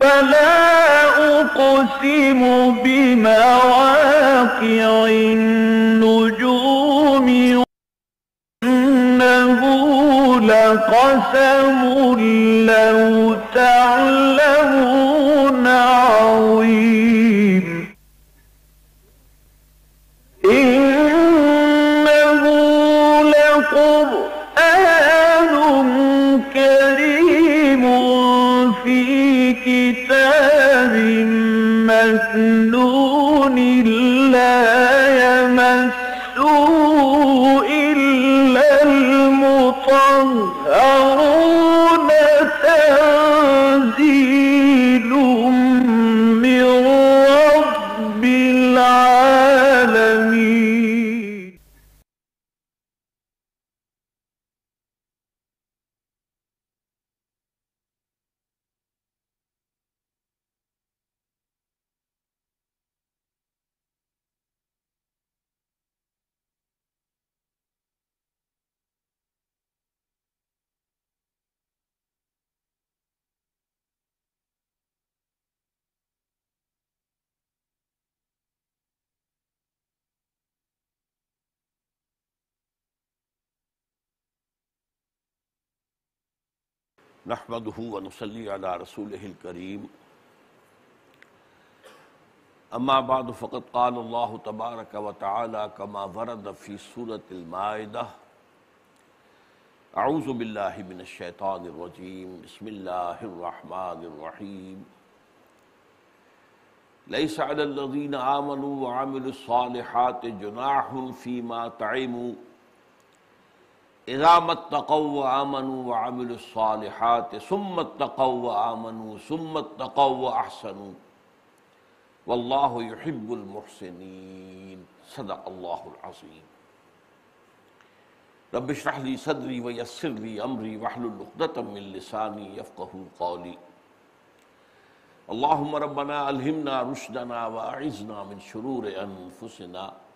فلا أقسم بمواقع النجوم إنه لقسم لو تعلمون مكنون نحمده ونصلي على رسوله الكريم. اما بعد، فقد قال الله تبارك وتعالى كما ورد في سورة المائدة اعوذ بالله من الشيطان الرجيم، بسم الله الرحمن الرحيم. ليس على الذين آمنوا وعملوا الصالحات جناح فيما طعموا اذا اتقوا وآمنوا وعملوا الصالحات ثم اتقوا وآمنوا ثم اتقوا وأحسنوا. والله يحب المحسنين. صدق الله العظيم. رب اشرح لي صدري ويسر لي أمري واحلل عقدة من لساني يفقهوا قولي. اللهم ربنا ألهمنا رشدنا وأعذنا من شرور أنفسنا.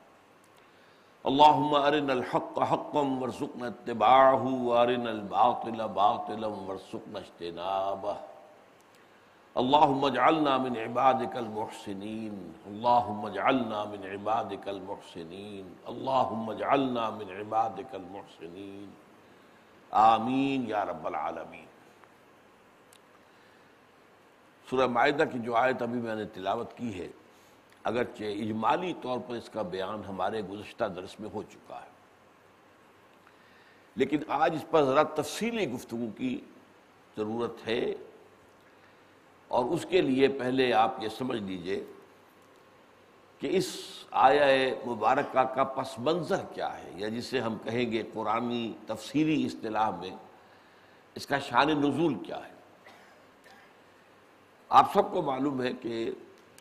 اللهم أرنا الحق حقا وارزقنا اتباعه وأرنا الباطل باطلا وارزقنا اجتنابه اللهم اجعلنا من عبادك المحسنين اللهم اجعلنا من عبادك المحسنين اللهم اجعلنا من عبادك المحسنين آمین یا رب العالمین۔ سورہ معاہدہ کی جو آیت ابھی میں نے تلاوت کی ہے اگرچہ اجمالی طور پر اس کا بیان ہمارے گزشتہ درس میں ہو چکا ہے۔ لیکن آج اس پر ذرا تفصیلی گفتگو کی ضرورت ہے اور اس کے لیے پہلے آپ یہ سمجھ لیجیے کہ اس آیا مبارکہ کا پس منظر کیا ہے، یا جسے ہم کہیں گے قرآنی تفسیری اصطلاح میں اس کا شان نزول کیا ہے۔ آپ سب کو معلوم ہے کہ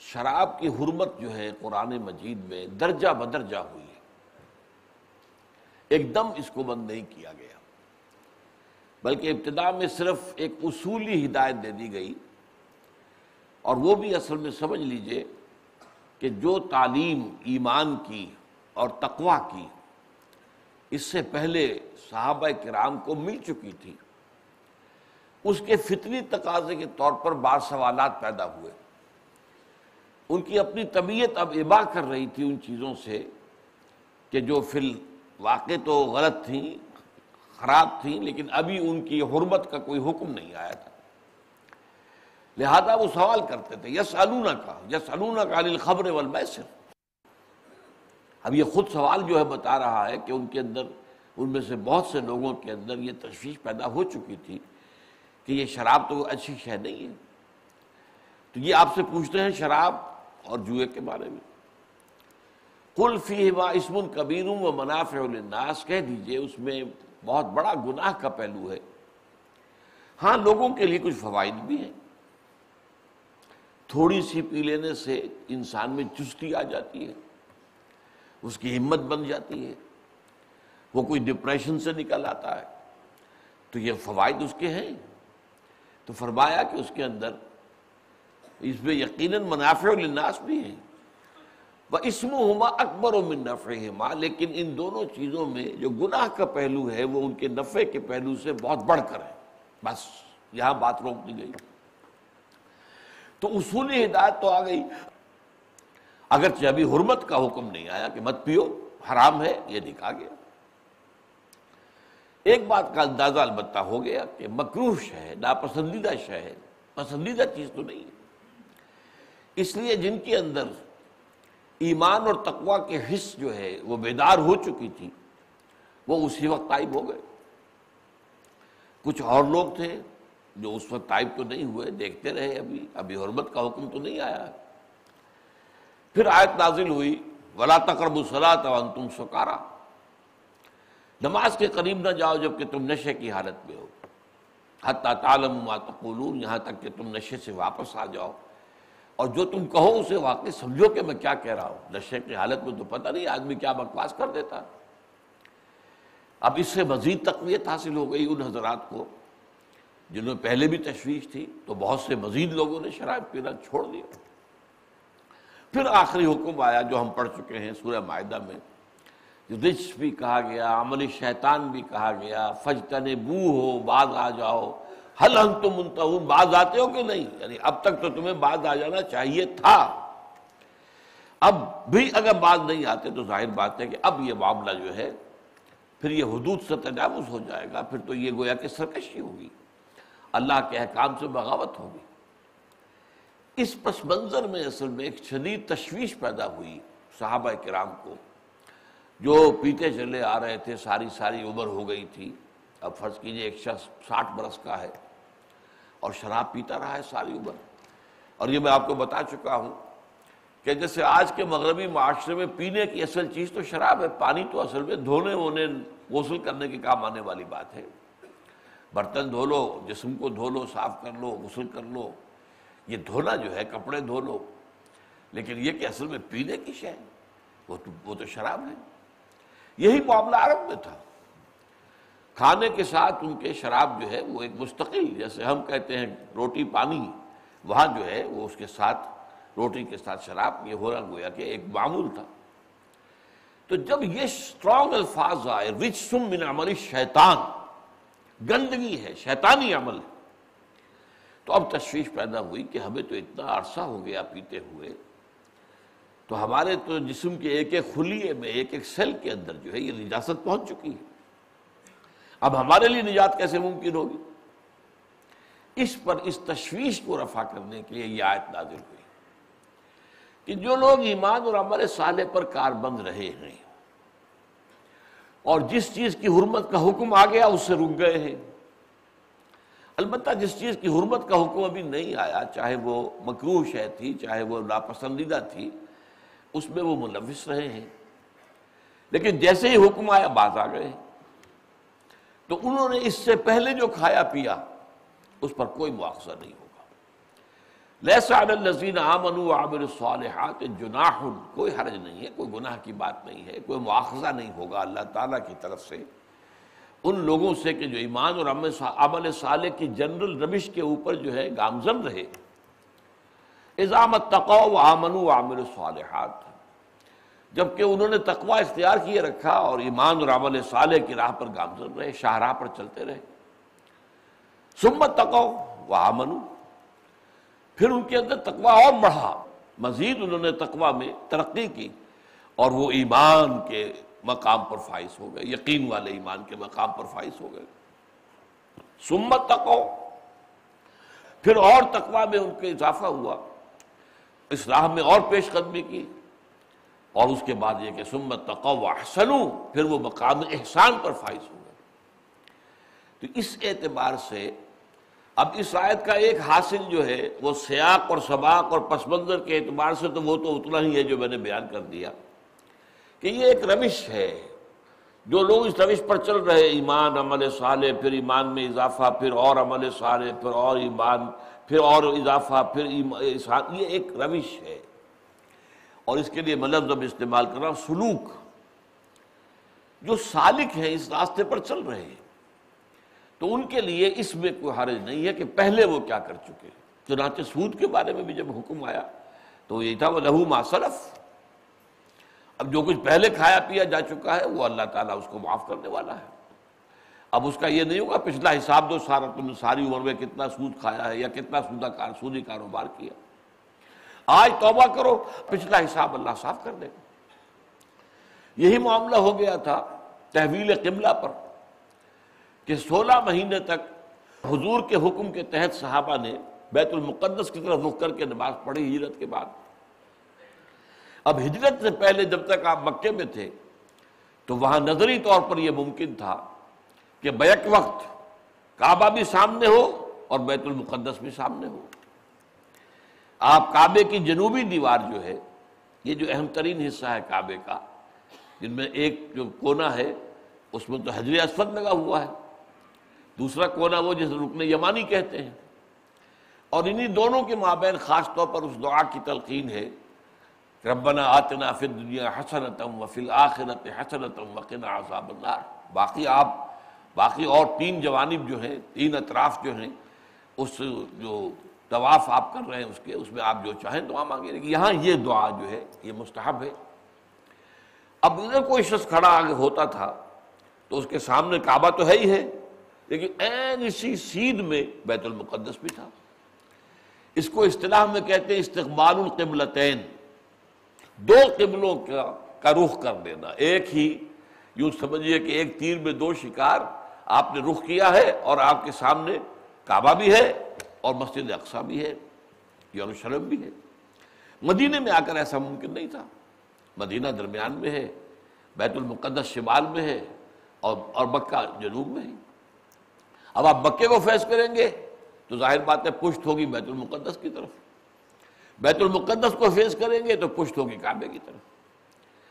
شراب کی حرمت جو ہے قرآن مجید میں درجہ بدرجہ ہوئی ہے۔ ایک دم اس کو بند نہیں کیا گیا۔ بلکہ ابتدا میں صرف ایک اصولی ہدایت دے دی گئی۔ اور وہ بھی اصل میں سمجھ لیجیے کہ جو تعلیم ایمان کی اور تقوی کی، اس سے پہلے صحابہ کرام کو مل چکی تھی۔ اس کے فطری تقاضے کے طور پر بعض سوالات پیدا ہوئے۔ ان کی اپنی طبیعت اب ابا کر رہی تھی ان چیزوں سے کہ جو فی الواقع تو غلط تھیں، خراب تھیں، لیکن ابھی ان کی حرمت کا کوئی حکم نہیں آیا تھا۔ لہذا وہ سوال کرتے تھے یس الونا کا یس الونا کا الخبر والمیسر۔ اب یہ خود سوال جو ہے بتا رہا ہے کہ ان کے اندر، ان میں سے بہت سے لوگوں کے اندر یہ تشویش پیدا ہو چکی تھی کہ یہ شراب تو اچھی شے نہیں ہے۔ تو یہ آپ سے پوچھتے ہیں، شراب اور جوئے کے بارے میں۔ کل فی ما اسم کبیر و منافع الناس کہہ دیجیے اس میں بہت بڑا گناہ کا پہلو ہے۔ ہاں لوگوں کے لیے کچھ فوائد بھی ہیں۔ تھوڑی سی پی لینے سے انسان میں چستی آ جاتی ہے، اس کی ہمت بن جاتی ہے، وہ کوئی ڈپریشن سے نکل آتا ہے۔ تو یہ فوائد اس کے ہیں۔ تو فرمایا کہ اس کے اندر اس میں یقیناً منافع الناس بھی ہیں۔ وہ اسم ہما اکبر و من نفع لیکن ان دونوں چیزوں میں جو گناہ کا پہلو ہے، وہ ان کے نفع کے پہلو سے بہت بڑھ کر ہے۔ بس، یہاں بات روک دی گئی۔ تو اصولی ہدایت تو آ گئی۔ اگرچہ ابھی حرمت کا حکم نہیں آیا کہ مت پیو، حرام ہے، یہ نہیں کہا گیا۔ ایک بات کا اندازہ البتہ ہو گیا کہ مکروح ہے، ناپسندیدہ شہ ہے۔ پسندیدہ چیز تو نہیں ہے۔ اس لیے جن کے اندر ایمان اور تقوا کے حص جو ہے وہ بیدار ہو چکی تھی، وہ اسی وقت طائب ہو گئے۔ کچھ اور لوگ تھے جو اس وقت طائب تو نہیں ہوئے، دیکھتے رہے ابھی ابھی حرمت کا حکم تو نہیں آیا۔ پھر آیت نازل ہوئی، ولا تقرب الصلاۃ وانتم سکارا نماز کے قریب نہ جاؤ جبکہ تم نشے کی حالت میں ہو۔ حتیٰ تعلم ما تقولون، یہاں تک کہ تم نشے سے واپس آ جاؤ۔ اور جو تم کہو اسے واقعی سمجھو کہ میں کیا کہہ رہا ہوں۔ نشے کی حالت میں تو پتہ نہیں آدمی کیا بکواس کر دیتا۔ اب اس سے مزید تقویت حاصل ہو گئی ان حضرات کو، جنہوں پہلے بھی تشویش تھی، تو بہت سے مزید لوگوں نے شراب پینا چھوڑ دیا۔ پھر آخری حکم آیا جو ہم پڑھ چکے ہیں سورہ معاہدہ میں رچ بھی کہا گیا، عمل شیطان بھی کہا گیا فجتن بو ہو بعض آ جاؤ۔ حل ہم تم منتہون بعض آتے ہو کہ نہیں؟ یعنی اب تک تو تمہیں بعض آ جانا چاہیے تھا۔ اب بھی اگر بعض نہیں آتے تو ظاہر بات ہے کہ اب یہ معاملہ جو ہے، پھر یہ حدود سے تجاوز ہو جائے گا۔ پھر تو یہ گویا کہ سرکشی ہوگی۔ اللہ کے احکام سے بغاوت ہوگی۔ اس پس منظر میں اصل میں ایک شدید تشویش پیدا ہوئی صحابہ کرام کو۔ جو پیتے چلے آ رہے تھے، ساری ساری عمر ہو گئی تھی۔ اب فرض کیجیے ایک شخص ساٹھ برس کا ہے اور شراب پیتا رہا ہے ساری عمر اور یہ میں آپ کو بتا چکا ہوں کہ جیسے آج کے مغربی معاشرے میں پینے کی اصل چیز تو شراب ہے، پانی تو اصل میں دھونے وونے غسل کرنے کے کام آنے والی بات ہے۔ برتن دھو لو، جسم کو دھو لو، صاف کر لو، غسل کر لو۔ یہ دھونا جو ہے، کپڑے دھو لو۔ لیکن یہ کہ اصل میں پینے کی شے وہ تو وہ تو شراب ہے۔ یہی معاملہ عرب میں تھا۔ کھانے کے ساتھ ان کے شراب جو ہے وہ ایک مستقل، جیسے ہم کہتے ہیں روٹی پانی، وہاں جو ہے وہ اس کے ساتھ روٹی کے ساتھ شراب، یہ ہو رہا گویا کہ ایک معمول تھا۔ تو جب یہ اسٹرانگ الفاظ آئے رچ سم من عمل شیطان گندگی ہے، شیطانی عمل ہے۔ تو اب تشویش پیدا ہوئی کہ ہمیں تو اتنا عرصہ ہو گیا پیتے ہوئے۔ تو ہمارے تو جسم کے ایک ایک خلیے میں ایک ایک سیل کے اندر جو ہے یہ نجاست پہنچ چکی ہے۔ اب ہمارے لیے نجات کیسے ممکن ہوگی؟ اس پر اس تشویش کو رفع کرنے کے لیے یہ آیت نازل ہوئی کہ جو لوگ ایمان اور عمل صالح پر کار بند رہے ہیں اور جس چیز کی حرمت کا حکم آ گیا، اس سے رک گئے ہیں۔ البتہ جس چیز کی حرمت کا حکم ابھی نہیں آیا، چاہے وہ مکروح شے تھی، چاہے وہ ناپسندیدہ تھی، اس میں وہ ملوث رہے ہیں۔ لیکن جیسے ہی حکم آیا، باز آ گئے تو انہوں نے اس سے پہلے جو کھایا پیا، اس پر کوئی مواخذہ نہیں ہوگا۔ لیسا الزین آمن عامر الصالحات، جناح، کوئی حرج نہیں ہے، کوئی گناہ کی بات نہیں ہے، کوئی مواخذہ نہیں ہوگا اللہ تعالیٰ کی طرف سے۔ ان لوگوں سے کہ جو ایمان اور عمل صالح کی جنرل روش کے اوپر جو ہے، گامزن رہے۔ اضامت و آمن و عامر الصالحات جبکہ انہوں نے تقوی اختیار کیے رکھا اور ایمان اور عمل صالح کی راہ پر گامزن رہے، شاہراہ پر چلتے رہے۔ سمت تقو و آمنو پھر ان کے اندر تقوی اور بڑھا۔ مزید انہوں نے تقوی میں ترقی کی اور وہ ایمان کے مقام پر فائز ہو گئے، یقین والے ایمان کے مقام پر فائز ہو گئے۔ سمت تقو پھر اور تقوی میں ان کے اضافہ ہوا۔ اس راہ میں اور پیش قدمی کی۔ اور اس کے بعد یہ کہ سمت تقو احسنو پھر وہ مقام احسان پر فائز ہو گئے۔ تو اس اعتبار سے اب اس آیت کا ایک حاصل جو ہے، وہ سیاق اور سباق اور پس منظر کے اعتبار سے تو وہ تو اتنا ہی ہے جو میں نے بیان کر دیا کہ یہ ایک روش ہے۔ جو لوگ اس روش پر چل رہے، ایمان عمل صالح، پھر ایمان میں اضافہ، پھر اور عمل صالح، پھر اور ایمان، پھر اور اضافہ، پھر یہ ایک روش ہے۔ اور اس کے لیے میں لفظ اب استعمال کر رہا ہوں، سلوک۔ جو سالک ہیں اس راستے پر چل رہے ہیں۔ تو ان کے لیے اس میں کوئی حرج نہیں ہے کہ پہلے وہ کیا کر چکے چنانچہ سود کے بارے میں بھی جب حکم آیا، تو یہ تھا وہ لہو معصرف اب جو کچھ پہلے کھایا پیا جا چکا ہے، وہ اللہ تعالیٰ اس کو معاف کرنے والا ہے۔ اب اس کا یہ نہیں ہوگا، پچھلا حساب دو سارا تم نے ساری عمر میں کتنا سود کھایا ہے یا کتنا سودا کار، سودی کاروبار کیا۔ آج توبہ کرو، پچھلا حساب اللہ صاف کر دے گا۔ یہی معاملہ ہو گیا تھا تحویل قبلہ پر کہ سولہ مہینے تک حضور کے حکم کے تحت صحابہ نے بیت المقدس کی طرف رخ کر کے نماز پڑھی ہجرت کے بعد۔ اب ہجرت سے پہلے جب تک آپ مکے میں تھے، تو وہاں نظری طور پر یہ ممکن تھا کہ بیک وقت کعبہ بھی سامنے ہو اور بیت المقدس بھی سامنے ہو۔ آپ کعبے کی جنوبی دیوار جو ہے، یہ جو اہم ترین حصہ ہے کعبے کا، جن میں ایک جو کونا ہے، اس میں تو حجر اسفد لگا ہوا ہے۔ دوسرا کونا وہ جس رکن یمانی کہتے ہیں۔ اور انہی دونوں کے مابین خاص طور پر اس دعا کی تلقین ہے، ربنا آتنا فی الدنیا حسنتم وفی الاخرت حسنتم وقنا عذاب النار۔ باقی آپ، باقی اور تین جوانب جو ہیں، تین اطراف جو ہیں، اس جو طواف آپ کر رہے ہیں اس کے، اس میں آپ جو چاہیں دعا مانگے لیکن یہاں یہ دعا جو ہے، یہ مستحب ہے۔ اب اگر کوئی شخص کھڑا آگے ہوتا تھا تو اس کے سامنے کعبہ تو ہے ہی ہے، لیکن این اسی سیدھ میں بیت المقدس بھی تھا۔ اس کو اصطلاح میں کہتے ہیں استقبال القبلتین۔ دو قبلوں کا کا رخ کر دینا۔ ایک ہی، یوں سمجھیے کہ ایک تیر میں دو شکار آپ نے رخ کیا ہے اور آپ کے سامنے کعبہ بھی ہے۔ اور مسجد اقسا بھی ہے، یروشلم بھی ہے۔ مدینے میں آ کر ایسا ممکن نہیں تھا۔ مدینہ درمیان میں ہے، بیت المقدس شمال میں ہے اور اور مکہ جنوب میں ہے۔ اب آپ مکے کو فیض کریں گے تو ظاہر بات ہے پشت ہوگی بیت المقدس کی طرف۔ بیت المقدس کو فیض کریں گے تو پشت ہوگی کعبے کی طرف۔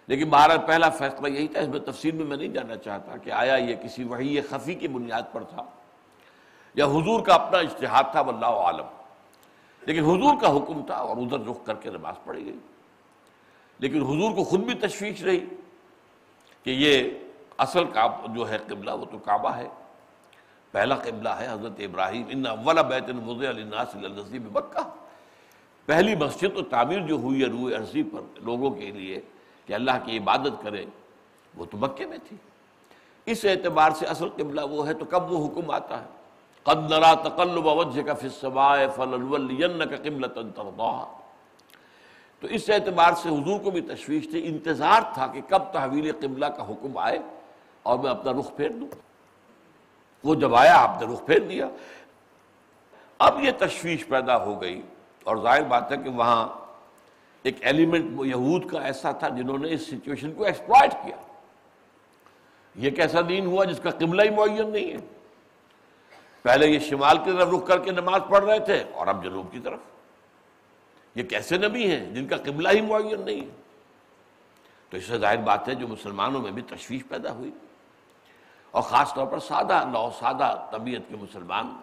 لیکن بہرحال پہلا فیصلہ یہی تھا، اس میں تفصیل میں میں نہیں جاننا چاہتا کہ آیا یہ کسی وحی خفی کی بنیاد پر تھا۔ یا حضور کا اپنا اشتہاد تھا، واللہ عالم۔ لیکن حضور کا حکم تھا اور ادھر رخ کر کے نماز پڑھی گئی۔ لیکن حضور کو خود بھی تشویش رہی کہ یہ اصل جو ہے قبلہ، وہ تو کعبہ ہے۔ پہلا قبلہ ہے حضرت ابراہیم۔ ان اول بیت الناس نصیب مکہ۔ پہلی مسجد تو تعمیر جو ہوئی ہے روح عرضی پر لوگوں کے لیے کہ اللہ کی عبادت کرے، وہ تو مکے میں تھی۔ اس اعتبار سے اصل قبلہ وہ ہے تو کب وہ حکم آتا ہے؟ قد نرا تقلب وجهك في السماء فلنولينك قبلة ترضاها۔ تو اس اعتبار سے حضور کو بھی تشویش تھی، انتظار تھا کہ کب تحویل قبلہ کا حکم آئے اور میں اپنا رخ پھیر دوں۔ وہ جب آیا، آپ نے رخ پھیر دیا۔ اب یہ تشویش پیدا ہو گئی اور ظاہر بات ہے کہ وہاں ایک ایلیمنٹ یہود کا ایسا تھا جنہوں نے اس سچویشن کو ایکسپلائٹ کیا۔ یہ کیسا دین ہوا جس کا قبلہ ہی معین نہیں ہے؟ پہلے یہ شمال کی طرف رخ کر کے نماز پڑھ رہے تھے اور اب جنوب کی طرف۔ یہ کیسے نبی ہیں؟ جن کا قبلہ ہی معین نہیں۔ ہے تو اس سے ظاہر بات ہے جو مسلمانوں میں بھی تشویش پیدا ہوئی۔ اور خاص طور پر سادہ نو سادہ طبیعت کے مسلمان۔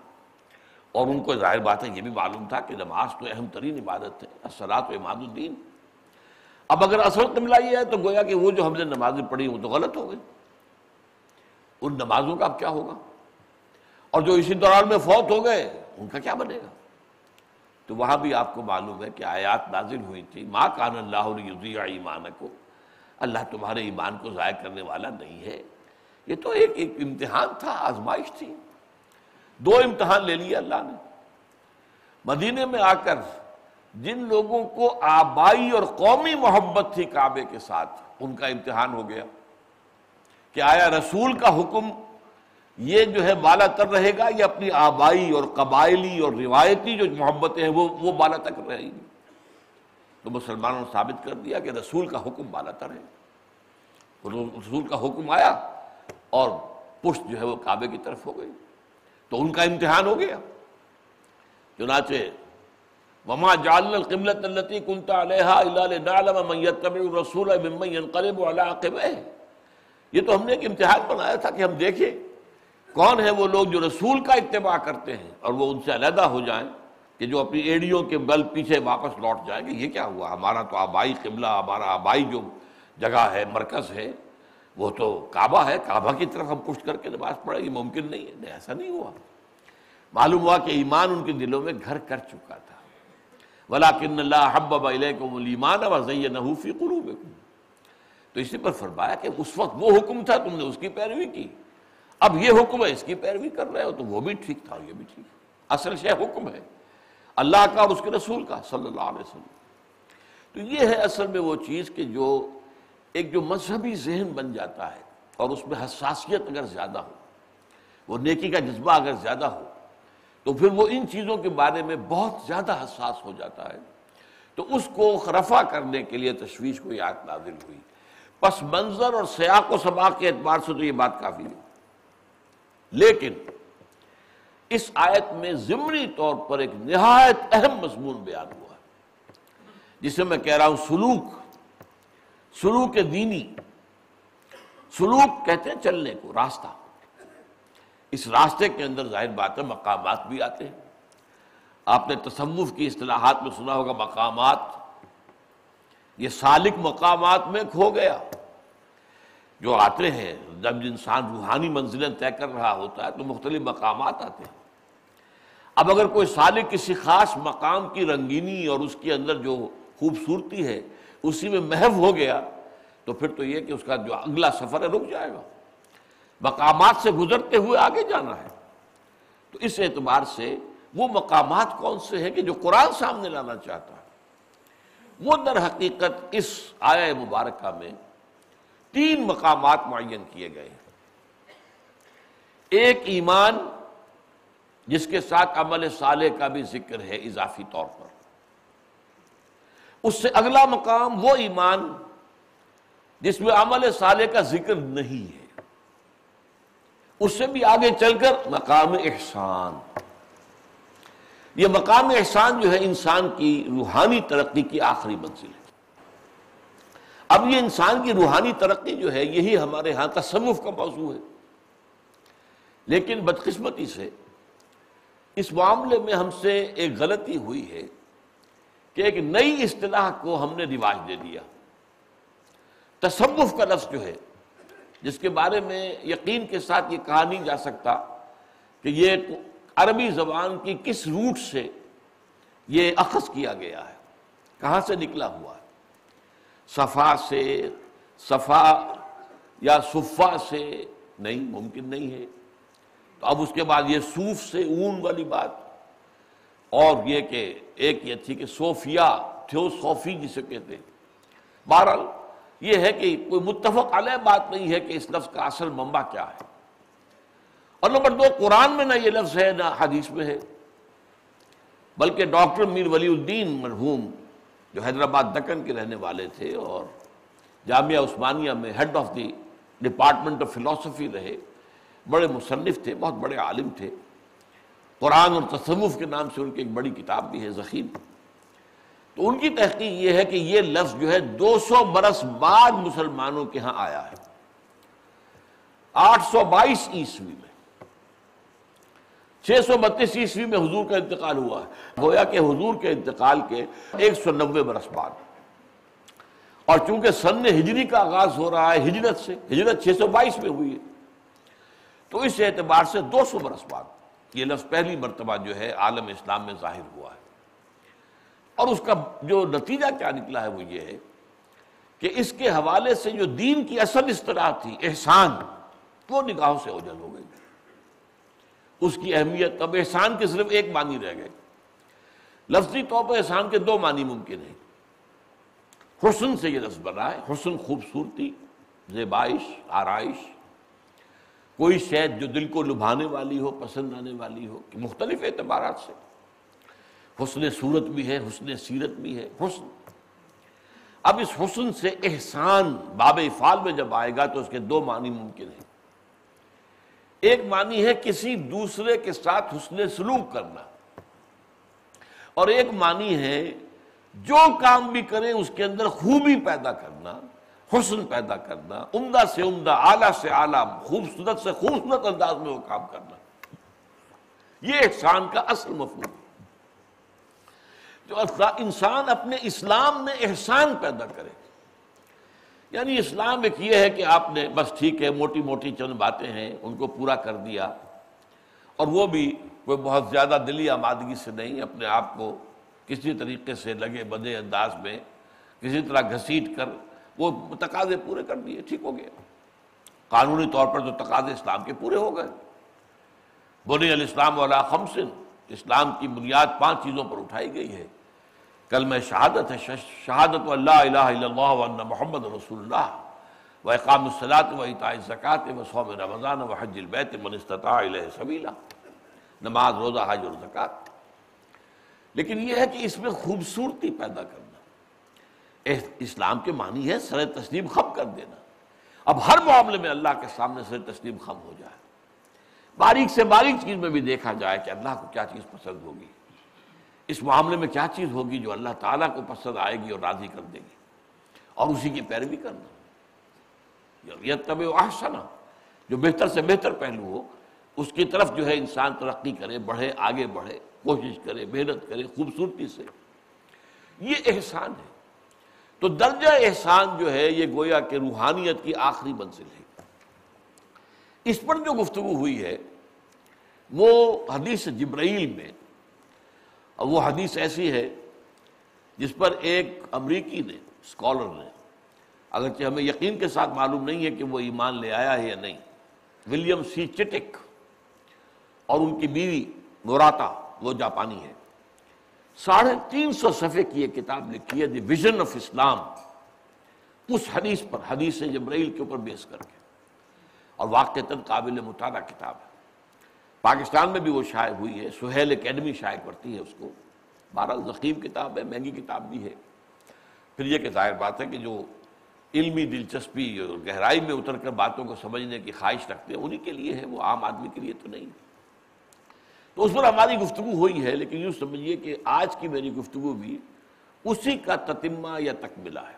اور ان کو ظاہر بات ہے، یہ بھی معلوم تھا کہ نماز تو اہم ترین عبادت ہے اثرات و اماد الدین۔ اب اگر اصل قبلہ یہ ہے، تو گویا کہ وہ جو ہم نے نمازیں پڑھی، وہ تو غلط ہو گئی۔ ان نمازوں کا اب کیا ہوگا؟ اور جو اسی دوران میں فوت ہو گئے، ان کا کیا بنے گا؟ تو وہاں بھی آپ کو معلوم ہے کہ آیات نازل ہوئی تھی ماں کان اللہ ایمان کو اللہ تمہارے ایمان کو ضائع کرنے والا نہیں ہے۔ یہ تو ایک ایک امتحان تھا، آزمائش تھی۔ دو امتحان لے لیے اللہ نے۔ مدینے میں آ کر جن لوگوں کو آبائی اور قومی محبت تھی کعبے کے ساتھ، ان کا امتحان ہو گیا۔ کہ آیا رسول کا حکم یہ جو ہے بالا تر رہے گا، یہ اپنی آبائی اور قبائلی اور روایتی جو محبتیں ہیں، وہ وہ بالا تک رہے گی۔ تو مسلمانوں نے ثابت کر دیا کہ رسول کا حکم بالا تر ہے۔ رسول کا حکم آیا اور پشت جو ہے وہ کعبے کی طرف ہو گئی۔ تو ان کا امتحان ہو گیا۔ چنانچہ، وما جعلنا القبلة التي كنت عليها الا لنعلم من يتبع الرسول ممن ينقلب على عقبه یہ تو ہم نے ایک امتحان بنایا تھا کہ ہم دیکھیں۔ کون ہے وہ لوگ جو رسول کا اتباع کرتے ہیں اور وہ ان سے علیحدہ ہو جائیں کہ جو اپنی ایڑیوں کے بل پیچھے واپس لوٹ جائیں گے؟ یہ کیا ہوا؟ ہمارا تو آبائی قبلہ، ہمارا آبائی جو جگہ ہے، مرکز ہے، وہ تو کعبہ ہے۔ کعبہ کی طرف ہم پشت کر کے نماز پڑھیں گے ممکن نہیں ہے۔ ایسا نہیں ہوا۔ معلوم ہوا کہ ایمان ان کے دلوں میں گھر کر چکا تھا۔ ولاکن اللہ حبب علیکم الایمان وزینہ فی قلوبکم تو اسی پر فرمایا کہ اس وقت وہ حکم تھا، تم نے اس کی پیروی کی۔ اب یہ حکم ہے، اس کی پیروی کر رہے ہو تو وہ بھی ٹھیک تھا، یہ بھی ٹھیک اصل شے حکم ہے، اللہ کا اور اس کے رسول کا، صلی اللہ علیہ وسلم۔ تو یہ ہے اصل میں وہ چیز کہ جو، ایک جو مذہبی ذہن بن جاتا ہے اور اس میں حساسیت اگر زیادہ ہو، وہ نیکی کا جذبہ اگر زیادہ ہو، تو پھر وہ ان چیزوں کے بارے میں بہت زیادہ حساس ہو جاتا ہے۔ تو اس کو رفع کرنے کے لیے تشویش کو یاد نازل ہوئی۔ پس منظر اور سیاق و سباق کے اعتبار سے تو یہ بات کافی ہے۔ لیکن اس آیت میں ضمنی طور پر ایک نہایت اہم مضمون بیان ہوا ہے، جسے میں کہہ رہا ہوں سلوک۔ سلوک دینی، سلوک کہتے ہیں چلنے کو، راستہ۔ اس راستے کے اندر ظاہر بات ہے، مقامات بھی آتے ہیں۔ آپ نے تصوف کی اصطلاحات میں سنا ہوگا، مقامات۔ یہ سالک مقامات میں کھو گیا۔ جو آتے ہیں، جب انسان روحانی منزلیں طے کر رہا ہوتا ہے تو مختلف مقامات آتے ہیں۔ اب اگر کوئی سالک کسی خاص مقام کی رنگینی اور اس کے اندر جو خوبصورتی ہے، اسی میں محو ہو گیا، تو پھر تو یہ کہ اس کا جو اگلا سفر ہے، رک جائے گا۔ مقامات سے گزرتے ہوئے آگے جانا ہے۔ تو اس اعتبار سے وہ مقامات کون سے ہیں کہ جو قرآن سامنے لانا چاہتا ہے؟ وہ در حقیقت اس آیا مبارکہ میں تین مقامات معین کیے گئے ہیں۔ ایک ایمان، جس کے ساتھ عمل صالح کا بھی ذکر ہے اضافی طور پر۔ اس سے اگلا مقام وہ ایمان، جس میں عمل صالح کا ذکر نہیں ہے۔ اس سے بھی آگے چل کر مقام احسان۔ یہ مقام احسان جو ہے انسان کی روحانی ترقی کی آخری منزل ہے۔ اب یہ انسان کی روحانی ترقی جو ہے، یہی ہمارے ہاں تصوف کا موضوع ہے۔ لیکن بدقسمتی سے اس معاملے میں ہم سے ایک غلطی ہوئی ہے کہ ایک نئی اصطلاح کو ہم نے رواج دے دیا۔ تصوف کا لفظ جو ہے، جس کے بارے میں یقین کے ساتھ یہ کہا نہیں جا سکتا کہ یہ عربی زبان کی کس روٹ سے یہ اخذ کیا گیا ہے، کہاں سے نکلا ہوا ہے۔ صفا سے، صفا یا صفا سے نہیں، ممکن نہیں ہے۔ تو اب اس کے بعد یہ صوف سے اون والی بات۔ اور یہ کہ ایک یہ تھی کہ صوفیا تھو صوفی جسے کہتے ہیں۔ بہرحال یہ ہے کہ کوئی متفق علیہ بات نہیں ہے کہ اس لفظ کا اصل منبع کیا ہے۔ اور نمبر دو، قرآن میں نہ یہ لفظ ہے، نہ حدیث میں ہے۔ بلکہ ڈاکٹر میر ولی الدین مرحوم جو حیدرآباد دکن کے رہنے والے تھے اور جامعہ عثمانیہ میں head of the department of philosophy رہے، بڑے مصنف تھے، بہت بڑے عالم تھے۔ قرآن اور تصوف کے نام سے ان کی ایک بڑی کتاب بھی ہے ذخیم تو ان کی تحقیق یہ ہے کہ یہ لفظ جو ہے دو سو برس بعد مسلمانوں کے ہاں آیا ہے۔ آٹھ سو بائیس عیسوی میں۔ چھ سو بتیس عیسوی میں حضور کا انتقال ہوا ہے۔ گویا کہ حضور کے انتقال کے ایک سو نوے برس بعد۔ اور چونکہ سن ہجری کا آغاز ہو رہا ہے ہجرت سے، ہجرت چھ سو بائیس میں ہوئی ہے۔ تو اس اعتبار سے دو سو برس بعد یہ لفظ پہلی مرتبہ جو ہے عالم اسلام میں ظاہر ہوا ہے۔ اور اس کا جو نتیجہ کیا نکلا ہے وہ یہ ہے کہ اس کے حوالے سے جو دین کی اصل اصطلاح تھی، احسان، وہ نگاہوں سے اوجل ہو گئی۔ اس کی اہمیت اب احسان کے صرف ایک معنی رہ گئے۔ لفظی طور پر احسان کے دو معنی ممکن ہیں۔ حسن سے یہ لفظ بنا ہے۔ حسن خوبصورتی، زیبائش، آرائش۔ کوئی شاید جو دل کو لبھانے والی ہو، پسند آنے والی ہو مختلف اعتبارات سے۔ حسن صورت بھی ہے، حسن سیرت بھی ہے، حسن۔ اب اس حسن سے احسان باب افعال میں جب آئے گا تو اس کے دو معنی ممکن ہیں۔ ایک معنی ہے کسی دوسرے کے ساتھ حسن سلوک کرنا۔ اور ایک معنی ہے جو کام بھی کریں اس کے اندر خوبی پیدا کرنا، حسن پیدا کرنا، عمدہ سے عمدہ، اعلیٰ سے اعلیٰ، خوبصورت سے خوبصورت انداز میں وہ کام کرنا۔ یہ احسان کا اصل مفہوم ہے۔ جو انسان اپنے اسلام میں احسان پیدا کرے یعنی اسلام ایک یہ ہے کہ آپ نے بس ٹھیک ہے، موٹی موٹی چند باتیں ہیں، ان کو پورا کر دیا۔ اور وہ بھی کوئی بہت زیادہ دلی آمادگی سے نہیں، اپنے آپ کو کسی طریقے سے لگے بدے انداز میں، کسی طرح گھسیٹ کر وہ تقاضے پورے کر دیے، ٹھیک ہو گیا۔ قانونی طور پر تو تقاضے اسلام کے پورے ہو گئے۔ بنی الاسلام والا خمسن اسلام کی بنیاد پانچ چیزوں پر اٹھائی گئی ہے۔ کل میں شہادت ہے شہادت و اللہ الہ الا اللہ و اس معاملے میں کیا چیز ہوگی معاملے میں کیا چیز ہوگی جو اللہ تعالیٰ کو پسند آئے گی اور راضی کر دے گی؟ اور اسی کی پیروی کرنا۔ یہ طب احسنا جو بہتر سے بہتر پہلو ہو، اس کی طرف جو ہے انسان ترقی کرے، بڑھے، آگے بڑھے، کوشش کرے، محنت کرے، خوبصورتی سے۔ یہ احسان ہے۔ تو درجہ احسان جو ہے، یہ گویا کہ روحانیت کی آخری منزل ہے۔ اس پر جو گفتگو ہوئی ہے، وہ حدیث جبرائیل میں اور وہ حدیث ایسی ہے جس پر ایک امریکی نے اسکالر نے، اگرچہ ہمیں یقین کے ساتھ معلوم نہیں ہے کہ وہ ایمان لے آیا ہے یا نہیں، ولیم سی چٹک اور ان کی بیوی موراتا، وہ جاپانی ہے ساڑھے تین سو صفحے کی یہ کتاب لکھی ہے، دی ویژن آف اسلام۔ اس حدیث پر، حدیث جبرائیل کے اوپر بیس کر کے، اور واقع قابل مطالعہ کتاب ہے۔ پاکستان میں بھی وہ شائع ہوئی ہے، سہیل اکیڈمی شائع کرتی ہے اس کو۔ بارہ ذخیم کتاب ہے، مہنگی کتاب بھی ہے۔ پھر یہ کہ ظاہر بات ہے کہ جو علمی دلچسپی اور گہرائی میں اتر کر باتوں کو سمجھنے کی خواہش رکھتے ہیں، انہی کے لیے ہے، وہ عام آدمی کے لیے تو نہیں۔ تو اس پر ہماری گفتگو ہوئی ہے، لیکن یوں سمجھیے کہ آج کی میری گفتگو بھی اسی کا تتمہ یا تکملہ ہے۔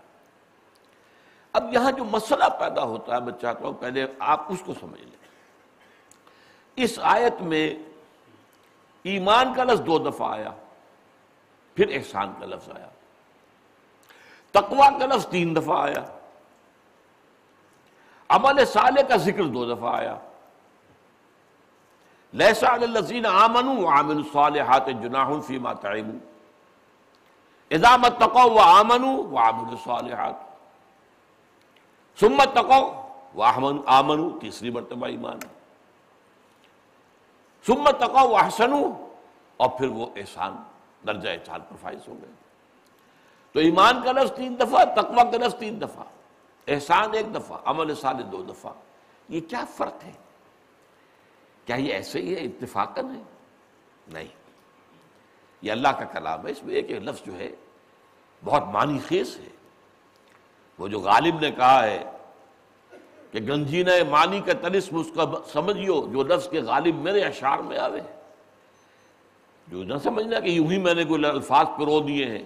اب یہاں جو مسئلہ پیدا ہوتا ہے، میں چاہتا ہوں پہلے آپ اس کو سمجھ لیں۔ اس آیت میں ایمان کا لفظ دو دفعہ آیا، پھر احسان کا لفظ آیا۔ تقوا کا لفظ تین دفعہ آیا۔ عمل صالح کا ذکر دو دفعہ آیا۔ لیسا الذین آمنوا وعملوا الصالحات جناح فیما تعیموا اذا متقوا وآمنوا وعملوا الصالحات۔ سمت تقو وہ آمن تیسری مرتبہ ایمان۔ سمت تقو وہ اور پھر وہ احسان درجہ احسان پر فائز ہو گئے۔ تو ایمان کا لفظ تین دفعہ، تقوی کا لفظ تین دفعہ، احسان ایک دفعہ، عمل سال دو دفعہ۔ یہ کیا فرق ہے؟ کیا یہ ایسے ہی ہے؟ اتفاقن ہے؟ نہیں۔ یہ اللہ کا کلام ہے، اس میں ایک لفظ جو ہے، بہت معنی خیز ہے۔ وہ جو غالب نے کہا ہے کہ گنجینہ مانی کا تلسم اس کا سمجھیو، جو لفظ کے غالب میرے اشعار میں آوے جو نہ سمجھنا کہ یوں ہی میں نے کوئی الفاظ پرو دیے ہیں۔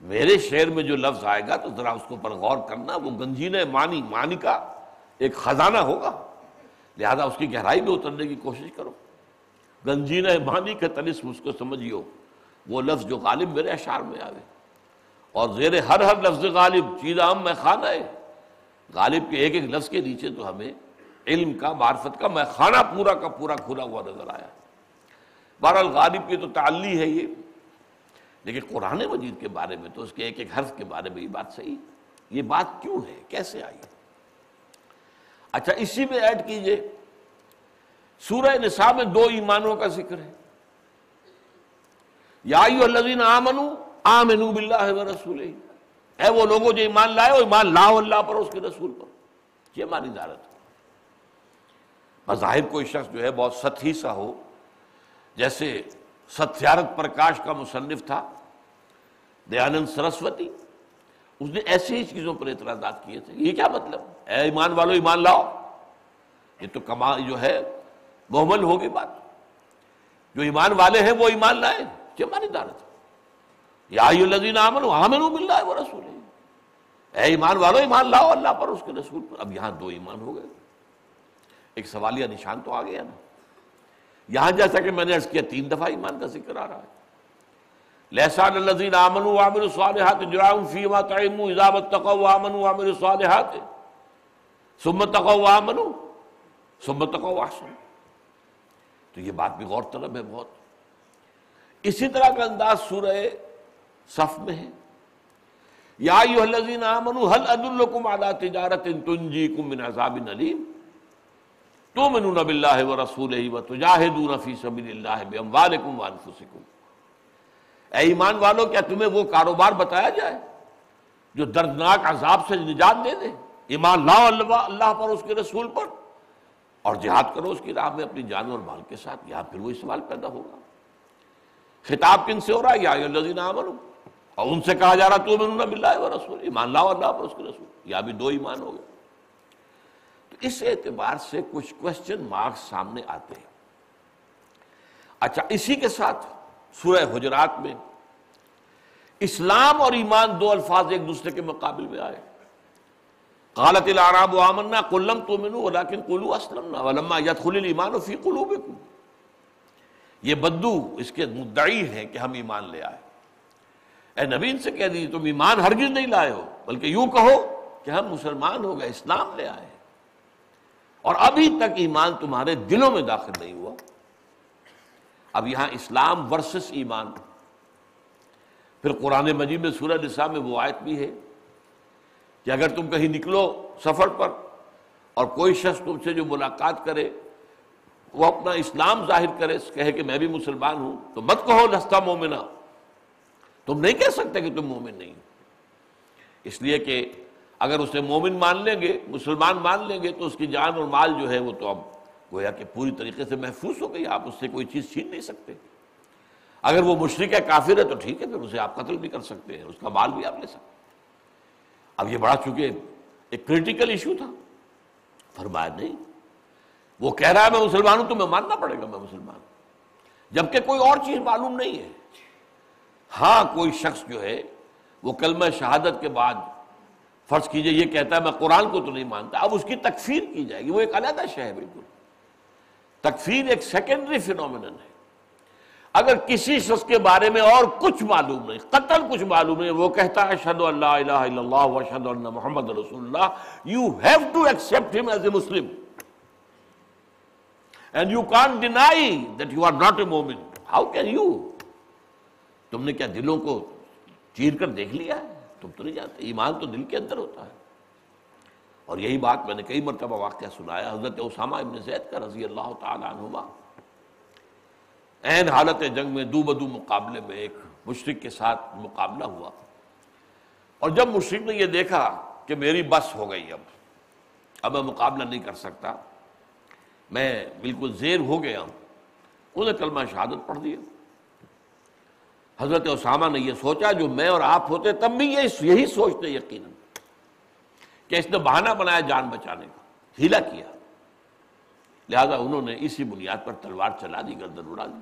میرے شعر میں جو لفظ آئے گا تو ذرا اس کو پر غور کرنا، وہ گنجینہ مانی مانی کا ایک خزانہ ہوگا۔ لہذا اس کی گہرائی میں اترنے کی کوشش کرو۔ گنجینہ مانی کا تلسم اس کو سمجھیو، وہ لفظ جو غالب میرے اشعار میں آوے۔ اور زیر ہر ہر لفظ غالب، چیز عام میں خانہ ہے۔ غالب کے ایک ایک لفظ کے نیچے تو ہمیں علم کا، معرفت کا، میں خانہ پورا کا پورا کھلا ہوا نظر آیا۔ بہرحال غالب کی تو تعلی ہے یہ۔ لیکن قرآن مجید کے بارے میں تو اس کے ایک ایک حرف کے بارے میں یہ بات صحیح۔ یہ بات کیوں ہے؟ کیسے آئی؟ اچھا اسی میں ایڈ کیجیے۔ سورہ نساء میں دو ایمانوں کا ذکر ہے۔ یا الذین آمنو آمنو باللہ و رسول اے وہ لوگوں جو ایمان لائے وہ ایمان لاؤ اللہ پر اس کے رسول پر۔ یہ ہماری دارت بظاہر کوئی شخص جو ہے بہت ستھی سا ہو، جیسے ستیارت پرکاش کا مصنف تھا، دیانند سرسوتی، اس نے ایسے ہی چیزوں پر اعتراضات کیے تھے۔ یہ کیا مطلب؟ اے ایمان والو، ایمان لاؤ۔ یہ تو کما جو ہے محمل ہوگی بات۔ جو ایمان والے ہیں، وہ ایمان لائے۔ یہ ہماری دارت یا الذین آمنوا آمنوا باللہ و رسول اے ایمان والو، ایمان لاؤ اللہ پر، اس کے رسول پر۔ اب یہاں دو ایمان ہو گئے۔ ایک سوالیہ نشان تو آ گیا نا۔ یہاں جیسا کہ میں نے کیا، تین دفعہ ایمان کا ذکر آ رہا ہے۔ لہسان الذین آمنوا وعملوا الصالحات جراؤں فیما تعیموا اذا اتقوا وآمنوا وعملوا الصالحات۔ ثم اتقوا وآمنوا، ثم اتقوا واحسنوا تو یہ بات بھی غور طلب ہے بہت۔ اسی طرح کا انداز سورہ صف میں ہے۔ یا ایوہ الذین آمنوا حل ادلکم علی تجارت تنجیکم من عذاب علیم تومنون باللہ ورسولہ وتجاہدون فی سبیل اللہ باموالکم وانفسکم اے ایمان والو، کیا تمہیں وہ کاروبار بتایا جائے جو دردناک عذاب سے نجات دے دے؟ ایمان لاؤ اللہ اللہ پر، اس کے رسول پر، اور جہاد کرو اس کی راہ میں اپنی جان اور مال کے ساتھ، یہاں پھر وہی سوال پیدا ہوگا۔ خطاب کن سے ہو رہا ہے؟ یا الذین آمنوا اور ان سے کہا جا رہا تو میں باللہ و رسول، ایمان لاؤ اللہ پر اس کے رسول۔ یا بھی دو ایمان ہو گئے۔ تو اس اعتبار سے کچھ کوشچن مارکس سامنے آتے ہیں۔ اچھا اسی کے ساتھ سورہ حجرات میں اسلام اور ایمان دو الفاظ ایک دوسرے کے مقابل میں آئے۔ قالت العراب آمنا قلم تؤمنوا ولكن قولوا اسلمنا ولما يدخل الايمان في قلوبكم۔ یہ بدو اس کے مدعی ہیں کہ ہم ایمان لے آئے۔ اے نبی ان سے کہہ دیجیے تم ایمان ہرگز نہیں لائے ہو، بلکہ یوں کہو کہ ہم مسلمان ہو گئے، اسلام لے آئے اور ابھی تک ایمان تمہارے دلوں میں داخل نہیں ہوا۔ اب یہاں اسلام ورسس ایمان۔ پھر قرآن مجید میں سورہ نساء میں وہ آیت بھی ہے کہ اگر تم کہیں نکلو سفر پر اور کوئی شخص تم سے جو ملاقات کرے، وہ اپنا اسلام ظاہر کرے، کہے کہ میں بھی مسلمان ہوں، تو مت کہو لستا مومنا تم نہیں کہہ سکتے کہ تم مومن نہیں اس لیے کہ اگر اسے مومن مان لیں گے، مسلمان مان لیں گے، تو اس کی جان اور مال جو ہے وہ تو اب گویا کہ پوری طریقے سے محفوظ ہو گئی، آپ اس سے کوئی چیز چھین نہیں سکتے۔ اگر وہ مشرق ہے، کافر ہے، تو ٹھیک ہے، پھر اسے آپ قتل بھی کر سکتے ہیں، اس کا مال بھی آپ لے سکتے اب یہ بڑا چونکہ ایک کریٹیکل ایشو تھا۔ فرمایا، نہیں، وہ کہہ رہا ہے، میں مسلمان ہوں، تو میں ماننا پڑے گا، میں مسلمان ہوں۔ جبکہ کوئی اور چیز معلوم نہیں ہے۔ ہاں کوئی شخص جو ہے، وہ کلمہ شہادت کے بعد فرض کیجیے، یہ کہتا ہے، میں قرآن کو تو نہیں مانتا، اب اس کی تکفیر کی جائے گی، وہ ایک علیحدہ شہ ہے، بالکل۔ تکفیر ایک سیکنڈری فینومینن ہے۔ اگر کسی شخص کے بارے میں اور کچھ معلوم نہیں قتل کچھ معلوم نہیں، وہ کہتا ہے شد اللہ الہ الا اللہ و شد اللہ محمد رسول اللہ you have to accept him as a Muslim and you can't deny that you are not a مومن۔ ہاؤ کین یو تم نے کیا دلوں کو چیر کر دیکھ لیا؟ ہے تم تو نہیں جانتے، ایمان تو دل کے اندر ہوتا ہے۔ اور یہی بات میں نے کئی مرتبہ واقعہ سنایا، حضرت اسامہ ابن زید کا رضی اللہ تعالیٰ عنہما۔ حالت جنگ میں دو بدو مقابلے میں ایک مشرق کے ساتھ مقابلہ ہوا۔ اور جب مشرق نے یہ دیکھا کہ میری بس ہو گئی اب اب میں مقابلہ نہیں کر سکتا، میں بالکل زیر ہو گیا ہوں انہیں کلمہ شہادت پڑھ دیا۔ حضرت اسامہ نے یہ سوچا جو میں اور آپ ہوتے تب بھی یہ یہی سوچتے یقیناً کہ اس نے بہانہ بنایا جان بچانے کا ہیلا کیا۔ لہذا انہوں نے اسی بنیاد پر تلوار چلا دی، گردن اڑا دی۔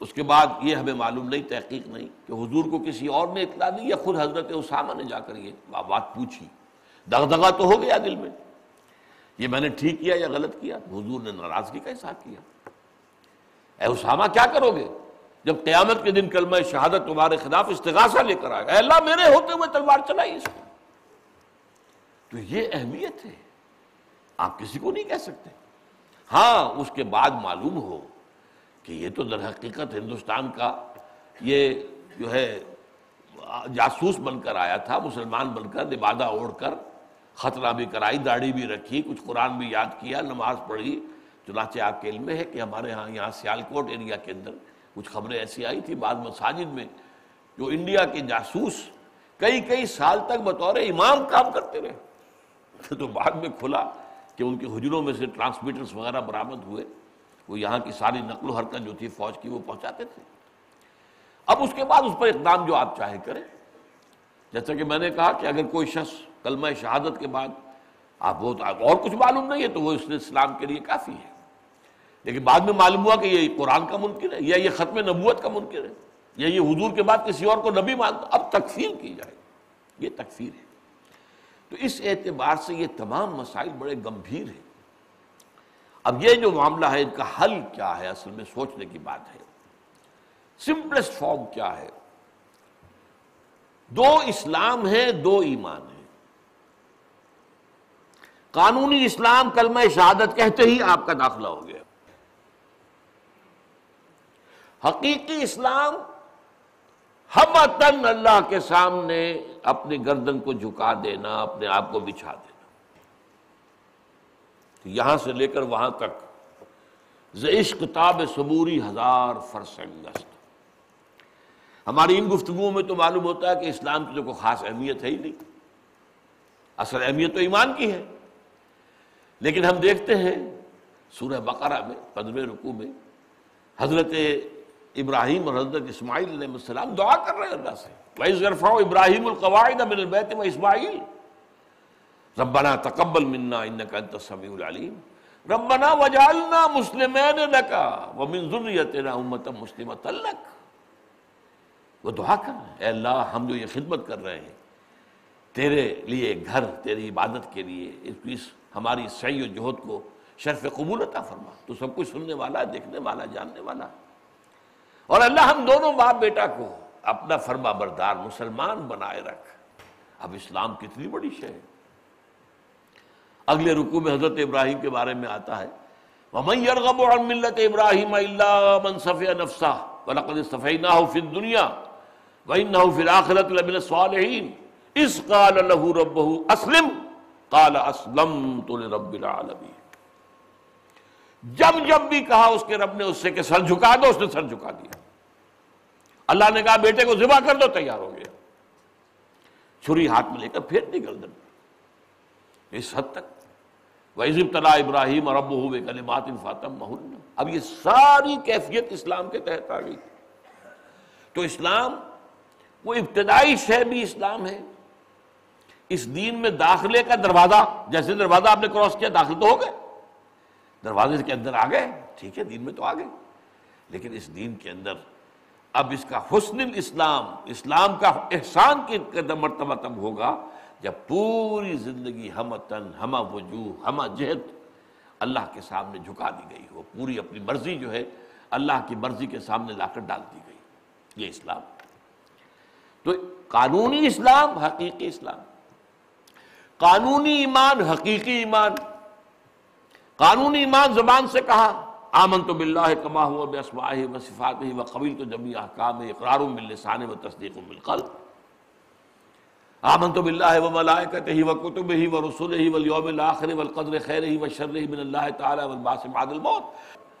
اس کے بعد یہ ہمیں معلوم نہیں، تحقیق نہیں کہ حضور کو کسی اور نے اطلاع دی یا خود حضرت اسامہ نے جا کر یہ بات پوچھی۔ دغدغہ تو ہو گیا دل میں۔ یہ میں نے ٹھیک کیا یا غلط کیا؟ حضور نے ناراضگی کا حساب کیا۔ اے اسامہ، کیا کرو گے؟ جب قیامت کے دن کلمہ شہادت تمہارے خلاف استغاثہ لے کر آئے اے اللہ، میرے ہوتے ہوئے تلوار چلائی اس کو۔ تو یہ اہمیت ہے۔ آپ کسی کو نہیں کہہ سکتے۔ ہاں اس کے بعد معلوم ہو کہ یہ تو در حقیقت ہندوستان کا یہ جو ہے جاسوس بن کر آیا تھا، مسلمان بن کر، نبادہ اوڑھ کر، خطرہ بھی کرائی، داڑھی بھی رکھی، کچھ قرآن بھی یاد کیا، نماز پڑھی۔ چنانچہ آپ کے علم میں ہے کہ ہمارے ہاں یہاں سیالکوٹ ایریا کے اندر کچھ خبریں ایسی آئی تھی بعض مساجد میں جو انڈیا کے جاسوس کئی کئی سال تک بطور امام کام کرتے رہے۔ تو بعد میں کھلا کہ ان کے حجروں میں سے ٹرانسمیٹرز وغیرہ برآمد ہوئے۔ وہ یہاں کی ساری نقل و حرکت جو تھی فوج کی وہ پہنچاتے تھے۔ اب اس کے بعد اس پر اقدام جو آپ چاہیں کریں۔ جیسا کہ میں نے کہا کہ اگر کوئی شخص کلمہ شہادت کے بعد آپ بہت اور کچھ معلوم نہیں ہے تو وہ اس اسلام کے لیے کافی ہے۔ لیکن بعد میں معلوم ہوا کہ یہ قرآن کا منکر ہے، یا یہ ختم نبوت کا منکر ہے، یا یہ حضور کے بعد کسی اور کو نبی مانتا اب تکفیر کی جائے یہ تکفیر ہے۔ تو اس اعتبار سے یہ تمام مسائل بڑے گمبھیر ہیں۔ اب یہ جو معاملہ ہے، ان کا حل کیا ہے؟ اصل میں سوچنے کی بات ہے۔ سمپلسٹ فارم کیا ہے؟ دو اسلام ہے دو ایمان ہے قانونی اسلام کلمہ شہادت کہتے ہی آپ کا داخلہ ہو گیا۔ حقیقی اسلام ہم تن اللہ کے سامنے اپنی گردن کو جھکا دینا، اپنے آپ کو بچھا دینا۔ یہاں سے لے کر وہاں تک عشق تاب صبوری ہزار فرسنگست ہماری ان گفتگوؤں میں تو معلوم ہوتا ہے کہ اسلام کی تو کوئی خاص اہمیت ہے ہی نہیں۔ اصل اہمیت تو ایمان کی ہے۔ لیکن ہم دیکھتے ہیں سورہ بقرہ میں، پندرہ رکوع میں، حضرت ابراہیم اور حضرت اسماعیل علیہ السلام دعا کر رہے ہیں اللہ سے۔ وَإِذْ يَرْفَعُ إِبْرَاهِيمُ الْقَوَاعِدَ مِنَ الْبَيْتِ وَإِسْمَاعِيلُ رَبَّنَا تَقَبَّلْ مِنَّا إِنَّكَ أَنْتَ السَّمِيعُ الْعَلِيمُ۔ رَبَّنَا وَجْعَلْنَا مُسْلِمَيْنِ لَكَ وَمِنْ ذُرِّيَّتِنَا أُمَّةً مُسْلِمَةً لَكَ۔ وہ دعا کر رہے ہیں۔ اے اللہ، ہم جو یہ خدمت کر رہے ہیں، تیرے لیے گھر، تیری عبادت کے لیے، اس اس ہماری سعی و جہد کو شرف قبول عطا فرما۔ تو سب کچھ سننے والا، دیکھنے والا، جاننے والا۔ اور اللہ ہم دونوں باپ بیٹا کو اپنا فرما بردار مسلمان بنائے رکھ۔ اب اسلام کتنی بڑی شے ہے۔ اگلے رکوع میں حضرت ابراہیم کے بارے میں آتا ہے۔ وَمَنْ يَرْغَبُ عَنْ مِلَّةِ إِبْرَاهِيمَ إِلَّا مَنْ صَفِيَ نَفْسَهُ وَلَقَدِ اصْطَفَيْنَاهُ فِي الدُّنْيَا وَإِنَّهُ فِي الْآخِرَةِ لَمِنَ الصَّالِحِينَ إِذْ قَالَ لَهُ رَبُّهُ أَسْلِمْ قَالَ أَسْلَمْتُ لِرَبِّ الْعَالَمِينَ۔ جب جب بھی کہا اس کے رب نے اس سے کہ سر جھکا دو، اس نے سر جھکا دیا۔ اللہ نے کہا، بیٹے کو ذبح کر دو، تیار ہو گیا۔ چھری ہاتھ میں لے کر پھر نکل دن اس حد تک۔ ویزب تلا ابراہیم اور ابو ہوئے کلمات فاطم محل اب یہ ساری کیفیت اسلام کے تحت آ گئی۔ تو اسلام، وہ ابتدائی شے بھی اسلام ہے۔ اس دین میں داخلے کا دروازہ، جیسے دروازہ آپ نے کراس کیا، داخل تو ہو گئے۔ دروازے کے اندر آ گئے، ٹھیک ہے، دین میں تو آ گئے۔ لیکن اس دین کے اندر اب اس کا حسن الاسلام، اسلام کا احسان کی قدم مرتبہ تب ہوگا جب پوری زندگی ہم تن ہم وجوہ، ہم جہد اللہ کے سامنے جھکا دی گئی ہو۔ پوری اپنی مرضی جو ہے اللہ کی مرضی کے سامنے لا کر ڈال دی گئی۔ یہ اسلام۔ تو قانونی اسلام، حقیقی اسلام۔ قانونی ایمان، حقیقی ایمان۔ قانونی ایمان زبان سے کہا آمن تو بلّہ کما ہوا بے اسماء و صفات ہی و قبیل تو جمی احکام اقرار باللسان و تصدیق بالقلب آمن تو بلّہ و ملائکت ہی و کتب ہی و رسول ہی والیوم الاخر والقدر خیر ہی و شر ہی من اللہ تعالی والباس بعد الموت۔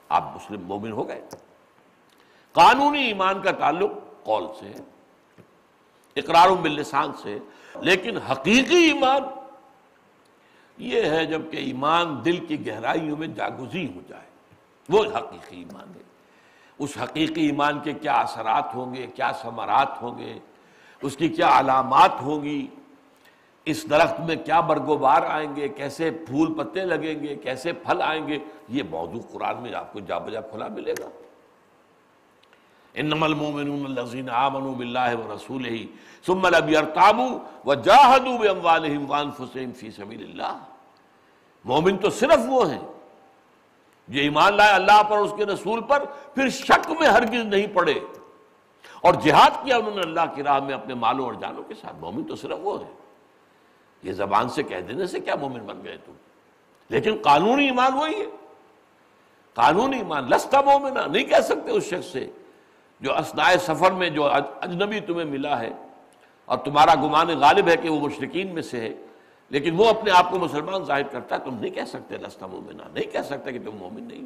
آپ مسلم مومن ہو گئے۔ قانونی ایمان کا تعلق قول سے اقرار باللسان سے، لیکن حقیقی ایمان یہ ہے جبکہ ایمان دل کی گہرائیوں میں جاگزی ہو جائے۔ وہ حقیقی ایمان ہے۔ اس حقیقی ایمان کے کیا اثرات ہوں گے، کیا ثمرات ہوں گے، اس کی کیا علامات ہوں گی، اس درخت میں کیا برگوبار آئیں گے، کیسے پھول پتے لگیں گے، کیسے پھل آئیں گے، یہ موضوع قرآن میں آپ کو جا بجا کھلا ملے گا۔ انما المؤمنون الذين امنوا بالله ورسوله ثم لم يرتابوا وجاهدوا باموالهم وانفسهم في سبيل الله. مومن تو صرف وہ ہیں جو ایمان لائے اللہ پر اس کے رسول پر، پھر شک میں ہرگز نہیں پڑے۔ اور جہاد کیا انہوں نے اللہ کی راہ میں اپنے مالوں اور جانوں کے ساتھ؟ مومن تو صرف وہ ہے یہ زبان سے کہہ دینے سے کیا مومن بن گئے تم؟ لیکن قانونی ایمان وہی ہے۔ قانونی ایمان، لستا مومنہ، نہیں کہہ سکتے اس شخص سے۔ جو اسنائے سفر میں جو اجنبی تمہیں ملا ہے اور تمہارا گمان غالب ہے کہ وہ مشرقین میں سے ہے، لیکن وہ اپنے آپ کو مسلمان ظاہر کرتا ہے، تم نہیں کہہ سکتے لستا مومنہ، نہیں کہہ سکتے کہ تم مومن نہیں۔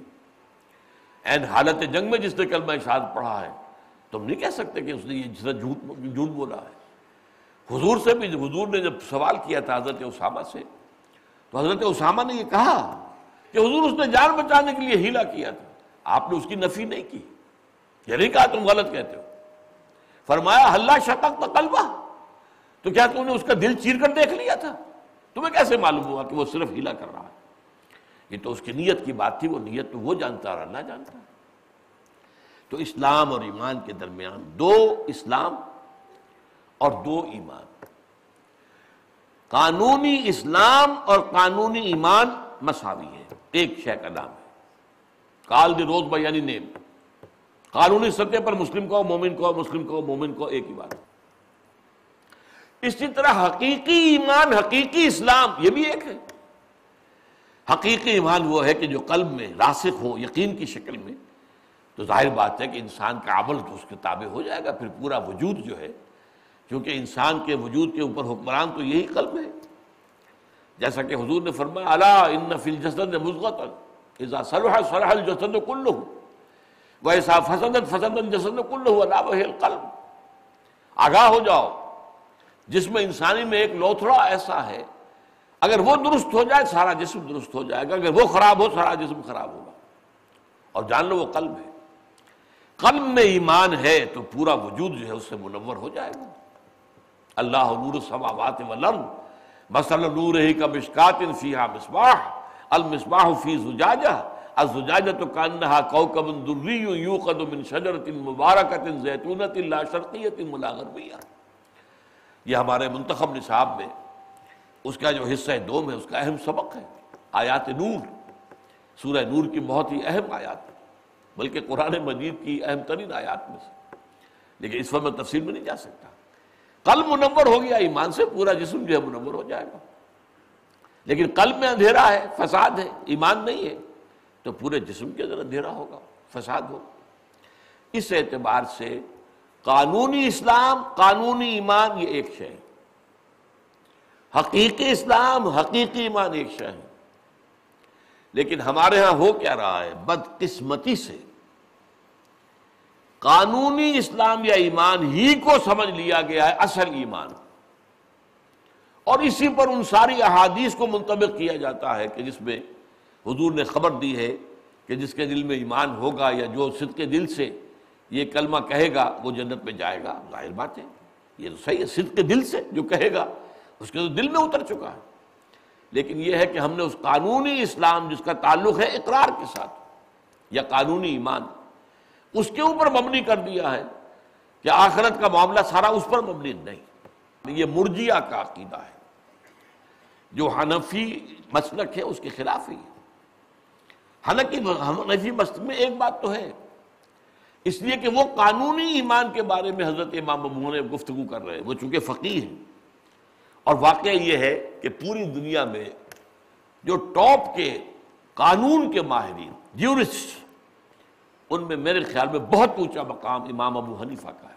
این حالت جنگ میں جس نے کلمہ اشاد پڑھا ہے، تم نہیں کہہ سکتے کہ اس نے یہ جھوٹ جھوٹ بولا ہے۔ حضور سے بھی حضور نے جب سوال کیا تھا حضرت اسامہ سے، تو حضرت اسامہ نے یہ کہا کہ حضور اس نے جان بچانے کے لیے ہیلا کیا تھا۔ آپ نے اس کی نفی نہیں کی۔ یہ نہیں کہا تم غلط کہتے ہو۔ فرمایا ہلا شتک تو تو کیا تم نے اس کا دل چیر کر دیکھ لیا تھا؟ تمہیں کیسے معلوم ہوا کہ وہ صرف ہیلا کر رہا ہے؟ یہ تو اس کی نیت کی بات تھی، وہ نیت تو وہ جانتا اور اللہ جانتا۔ تو اسلام اور ایمان کے درمیان دو اسلام اور دو ایمان۔ قانونی اسلام اور قانونی ایمان مساوی ہے ایک شے کا نام ہے۔ کال دی روز بائی یعنی نیم۔ قانونی سطح پر مسلم کو، مومن کو، مسلم کو، مومن کو ایک ہی بات۔ اسی طرح حقیقی ایمان، حقیقی اسلام، یہ بھی ایک ہے۔ حقیقی ایمان وہ ہے کہ جو قلب میں راسخ ہو، یقین کی شکل میں، تو ظاہر بات ہے کہ انسان کا عمل تو اس کے تابع ہو جائے گا، پھر پورا وجود جو ہے، کیونکہ انسان کے وجود کے اوپر حکمران تو یہی قلب ہے۔ جیسا کہ حضور نے فرمایا اللہ ان فی الجسد مضغت اذا صلح صلح الجسد کلہ ویسا فسدت فسد الجسد کلہ الا وهي القلب۔ آگاہ ہو جاؤ۔ جس میں انسانی میں ایک لوتھڑا ایسا ہے۔ اگر وہ درست ہو جائے، سارا جسم درست ہو جائے گا۔ اگر وہ خراب ہو، سارا جسم خراب ہوگا۔ اور جان لو، وہ قلب ہے۔ قلب میں ایمان ہے تو پورا وجود جو ہے، اس سے منور ہو جائے گا۔ اللہ نور السماوات والارض۔ مثلا نور ہی کا مشکات فیہا مصباح۔ المصباح فی زجاجہ۔ الزجاجہ تو کانہا کوکب دری یوقد من شجرت مبارکت زیتونت لا شرقیت ملا غربیہ یہ ہمارے منتخب نصاب میں اس کا جو حصہ دوم ہے، اس کا اہم سبق ہے۔ آیات نور، سورہ نور کی بہت ہی اہم آیات بلکہ قرآن مجید کی اہم ترین آیات میں سے۔ لیکن اس وقت میں تفصیل میں نہیں جا سکتا۔ قلب منور ہو گیا، ایمان سے پورا جسم جو ہے منور ہو جائے گا۔ لیکن قلب میں اندھیرا ہے، فساد ہے، ایمان نہیں ہے۔ تو پورے جسم کے اندر اندھیرا ہوگا، فساد ہوگا۔ اس اعتبار سے قانونی اسلام، قانونی ایمان یہ ایک شے ہے۔ حقیقی اسلام، حقیقی ایمان ایک شے ہے۔ لیکن ہمارے ہاں ہو کیا رہا ہے؟ بدقسمتی سے۔ قانونی اسلام یا ایمان ہی کو سمجھ لیا گیا ہے، اصل ایمان۔ اور اسی پر ان ساری احادیث کو منطبق کیا جاتا ہے کہ جس میں حضور نے خبر دی ہے کہ جس کے دل میں ایمان ہوگا یا جو صدق کے دل سے یہ کلمہ کہے گا، وہ جنت میں جائے گا۔ ظاہر بات ہے، یہ تو صحیح ہے، صدق کے دل سے جو کہے گا، اس کے تو دل میں اتر چکا ہے۔ لیکن یہ ہے کہ ہم نے اس قانونی اسلام جس کا تعلق ہے اقرار کے ساتھ یا قانونی ایمان، اس کے اوپر مبنی کر دیا ہے کہ آخرت کا معاملہ سارا اس پر مبنی نہیں۔ یہ مرجیہ کا عقیدہ ہے۔ جو حنفی مسلک ہے، اس کے خلاف ہی ہے۔ حالانکہ حنفی مسلک میں ایک بات تو ہے۔ اس لیے کہ وہ قانونی ایمان کے بارے میں حضرت امام ابو نے گفتگو کر رہے ہیں۔ وہ چونکہ فقی ہیں۔ اور واقعہ یہ ہے کہ پوری دنیا میں جو ٹاپ کے قانون کے ماہرین، جیورسٹ، ان میں میرے خیال میں بہت اونچا مقام امام ابو حنیفہ کا ہے۔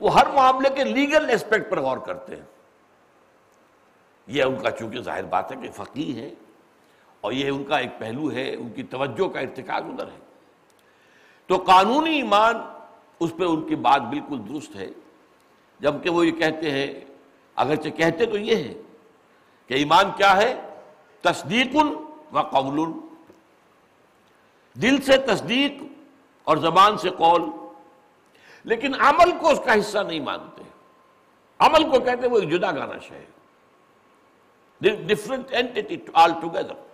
وہ ہر معاملے کے لیگل اسپیکٹ پر غور کرتے ہیں۔ یہ ان کا چونکہ ظاہر بات ہے کہ فقی ہے اور یہ ان کا ایک پہلو ہے، ان کی توجہ کا ارتکاز ادھر ہے۔ تو قانونی ایمان اس پہ ان کی بات بالکل درست ہے۔ جبکہ وہ یہ کہتے ہیں، اگرچہ کہتے تو یہ ہے کہ ایمان کیا ہے؟ تصدیق و قول دل سے تصدیق اور زبان سے قول۔ لیکن عمل کو اس کا حصہ نہیں مانتے۔ عمل کو کہتے وہ ایک جدا گانا شہ ڈفرنٹ اینٹی آل ٹوگیدر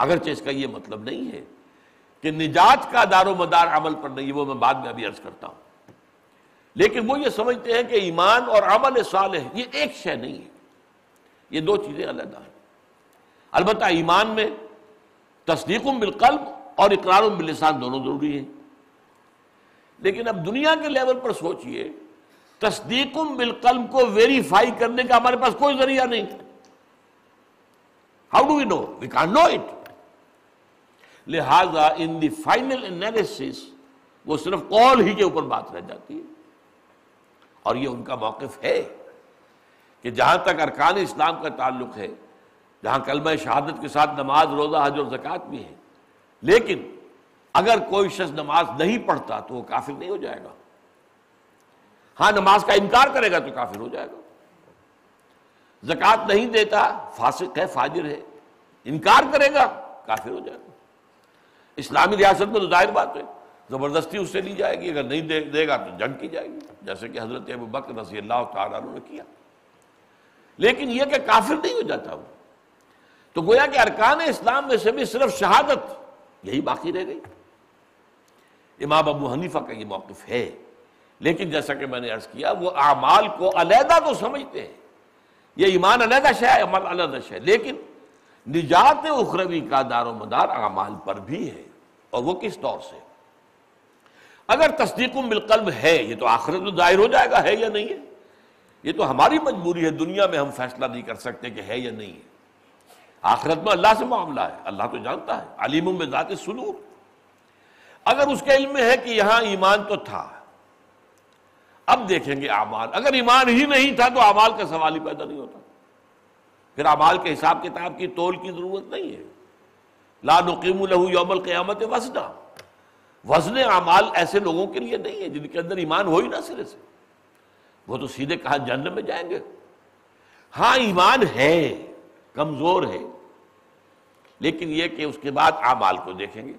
اگرچہ اس کا یہ مطلب نہیں ہے کہ نجات کا دار و مدار عمل پر نہیں، وہ میں بعد میں ابھی عرض کرتا ہوں۔ لیکن وہ یہ سمجھتے ہیں کہ ایمان اور عمل صالح یہ ایک شے نہیں ہے۔ یہ دو چیزیں علیحدہ ہیں۔ البتہ ایمان میں تصدیق بالقلب اور اقرار باللسان دونوں ضروری ہیں۔ لیکن اب دنیا کے لیول پر سوچئے، تصدیق بالقلب کو ویریفائی کرنے کا ہمارے پاس کوئی ذریعہ نہیں۔ ہاؤ ڈو وی نو وی کان نو اٹ لہذا ان دی فائنل انالیس وہ صرف قول ہی کے اوپر بات رہ جاتی ہے۔ اور یہ ان کا موقف ہے کہ جہاں تک ارکان اسلام کا تعلق ہے، جہاں کلمہ شہادت کے ساتھ نماز، روزہ، حج اور زکوٰۃ بھی ہے لیکن اگر کوئی شخص نماز نہیں پڑھتا تو وہ کافر نہیں ہو جائے گا۔ ہاں نماز کا انکار کرے گا تو کافر ہو جائے گا۔ زکوٰۃ نہیں دیتا، فاسق ہے، فاجر ہے، انکار کرے گا، کافر ہو جائے گا۔ اسلامی ریاست میں تو ظاہر بات ہے۔ زبردستی اس سے لی جائے گی، اگر نہیں دے دے گا تو جنگ کی جائے گی۔ جیسے کہ حضرت ابو بکر رضی اللہ تعالیٰ نے کیا۔ لیکن یہ کہ کافر نہیں ہو جاتا وہ۔ تو گویا کہ ارکان اسلام میں سے بھی صرف شہادت یہی باقی رہ گئی۔ امام ابو حنیفہ کا یہ موقف ہے۔ لیکن جیسا کہ میں نے عرض کیا، وہ اعمال کو علیحدہ تو سمجھتے ہیں۔ یہ ایمان علیحدہ شہ ہے عمل علیحدہ شہ لیکن نجات اخروی کا دار و مدار اعمال پر بھی ہے۔ اور وہ کس طور سے؟ اگر تصدیق بالقلب ہے، یہ تو آخرت میں ظاہر ہو جائے گا، ہے یا نہیں ہے؟ یہ تو ہماری مجبوری ہے، دنیا میں ہم فیصلہ نہیں کر سکتے کہ ہے یا نہیں ہے۔ آخرت میں اللہ سے معاملہ ہے، اللہ تو جانتا ہے، علیم میں ذات سلور اگر اس کے علم میں ہے کہ یہاں ایمان تو تھا، اب دیکھیں گے اعمال۔ اگر ایمان ہی نہیں تھا تو اعمال کا سوال ہی پیدا نہیں ہوتا۔ پھر اعمال کے حساب کتاب کی تول کی ضرورت نہیں ہے۔ لا نقیم له یوم القیامت وسنا وزن اعمال ایسے لوگوں کے لیے نہیں ہے جن کے اندر ایمان ہو ہی نہ سرے سے۔ وہ تو سیدھے کہاں جہنم میں جائیں گے۔ ہاں ایمان ہے، کمزور ہے، لیکن یہ کہ اس کے بعد اعمال کو دیکھیں گے۔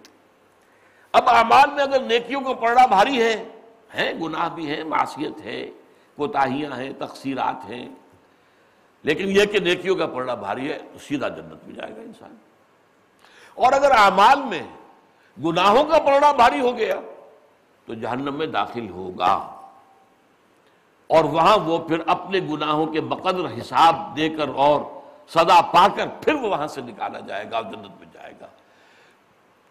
اب اعمال میں اگر نیکیوں کو پڑھنا بھاری ہے، ہیں، گناہ بھی ہے معصیت ہے، کوتاہیاں ہیں، تقصیرات ہیں لیکن یہ کہ نیکیوں کا پڑھنا بھاری ہے تو سیدھا جنت میں جائے گا انسان۔ اور اگر اعمال میں گناہوں کا پڑھنا بھاری ہو گیا تو جہنم میں داخل ہوگا۔ اور وہاں وہ پھر اپنے گناہوں کے بقدر حساب دے کر اور سدا پا کر پھر وہ وہاں سے نکالا جائے گا اور جنت میں جائے گا۔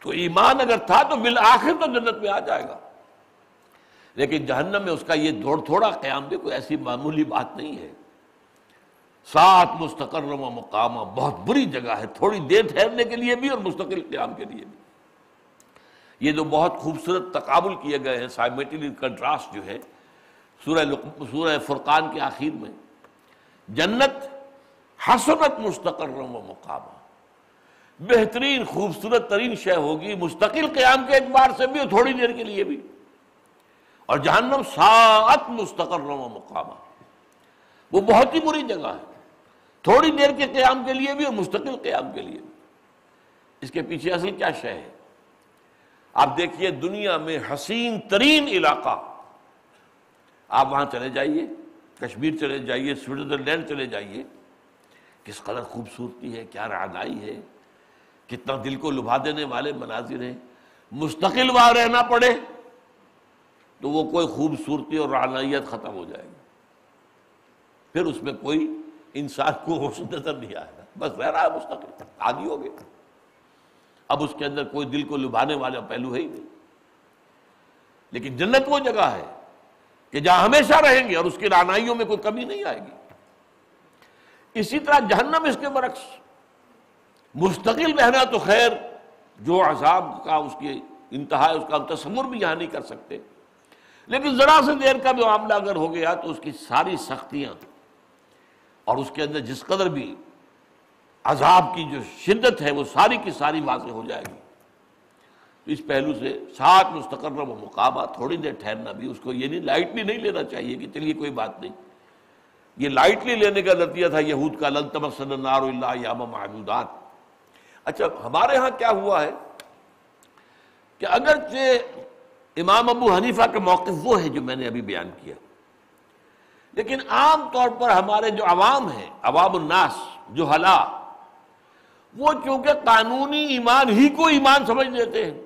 تو ایمان اگر تھا تو بالآخر تو جنت میں آ جائے گا۔ لیکن جہنم میں اس کا یہ دوڑ تھوڑا قیام بھی کوئی ایسی معمولی بات نہیں ہے۔ سات مستقر و مقامہ بہت بری جگہ ہے، تھوڑی دیر ٹھہرنے کے لیے بھی اور مستقل قیام کے لیے بھی۔ یہ جو بہت خوبصورت تقابل کیے گئے ہیں۔ سائمیٹلی کنٹراسٹ جو ہے، سورہ سورہ فرقان کے آخر میں، جنت حسنت مستقر و مقامہ بہترین، خوبصورت ترین شے ہوگی مستقل قیام کے اعتبار سے بھی اور تھوڑی دیر کے لیے بھی۔ اور جہنم سات مستقر و مقامہ وہ بہت ہی بری جگہ ہے۔ تھوڑی دیر کے قیام کے لیے بھی اور مستقل قیام کے لیے بھی۔ اس کے پیچھے اصل کیا شے ہے؟ آپ دیکھیے دنیا میں حسین ترین علاقہ۔ آپ وہاں چلے جائیے، کشمیر چلے جائیے، سوئٹزرلینڈ چلے جائیے۔ کس قدر خوبصورتی ہے، کیا رعنائی ہے۔ کتنا دل کو لبھا دینے والے مناظر ہیں۔ مستقل وہاں رہنا پڑے تو وہ کوئی خوبصورتی اور رعنائیت ختم ہو جائے گی۔ پھر اس میں کوئی انسان کو ہوش نظر نہیں آئے گا۔ بس رہ رہا ہے مستقل۔ عادی ہو گیا اب اس کے اندر کوئی دل کو لبھانے والا پہلو ہے ہی نہیں۔ لیکن جنت وہ جگہ ہے کہ جہاں ہمیشہ رہیں گے اور اس کی رانائیوں میں کوئی کمی نہیں آئے گی۔ اسی طرح جہنم اس کے برعکس۔ مستقل رہنا تو خیر، جو عذاب کا اس کی انتہا ہے، اس کا ہم تصور بھی یہاں نہیں کر سکتے۔ لیکن ذرا سے دیر کا بھی معاملہ اگر ہو گیا تو اس کی ساری سختیاں اور اس کے اندر جس قدر بھی عذاب کی جو شدت ہے وہ ساری کی ساری واضح ہو جائے گی۔ تو اس پہلو سے سات مستقر و مقابہ تھوڑی دیر ٹھہرنا بھی اس کو یہ نہیں لائٹلی نہیں لینا چاہیے کہ چلیے کوئی بات نہیں۔ یہ لائٹلی لینے کا نتیجہ تھا یہود کا للتم النار اللہ یام محدودات اچھا ہمارے ہاں کیا ہوا ہے کہ اگرچہ امام ابو حنیفہ کا موقف وہ ہے جو میں نے ابھی بیان کیا۔ لیکن عام طور پر ہمارے جو عوام ہیں، عوام الناس، جو حلا وہ چونکہ قانونی ایمان ہی کو ایمان سمجھ لیتے ہیں۔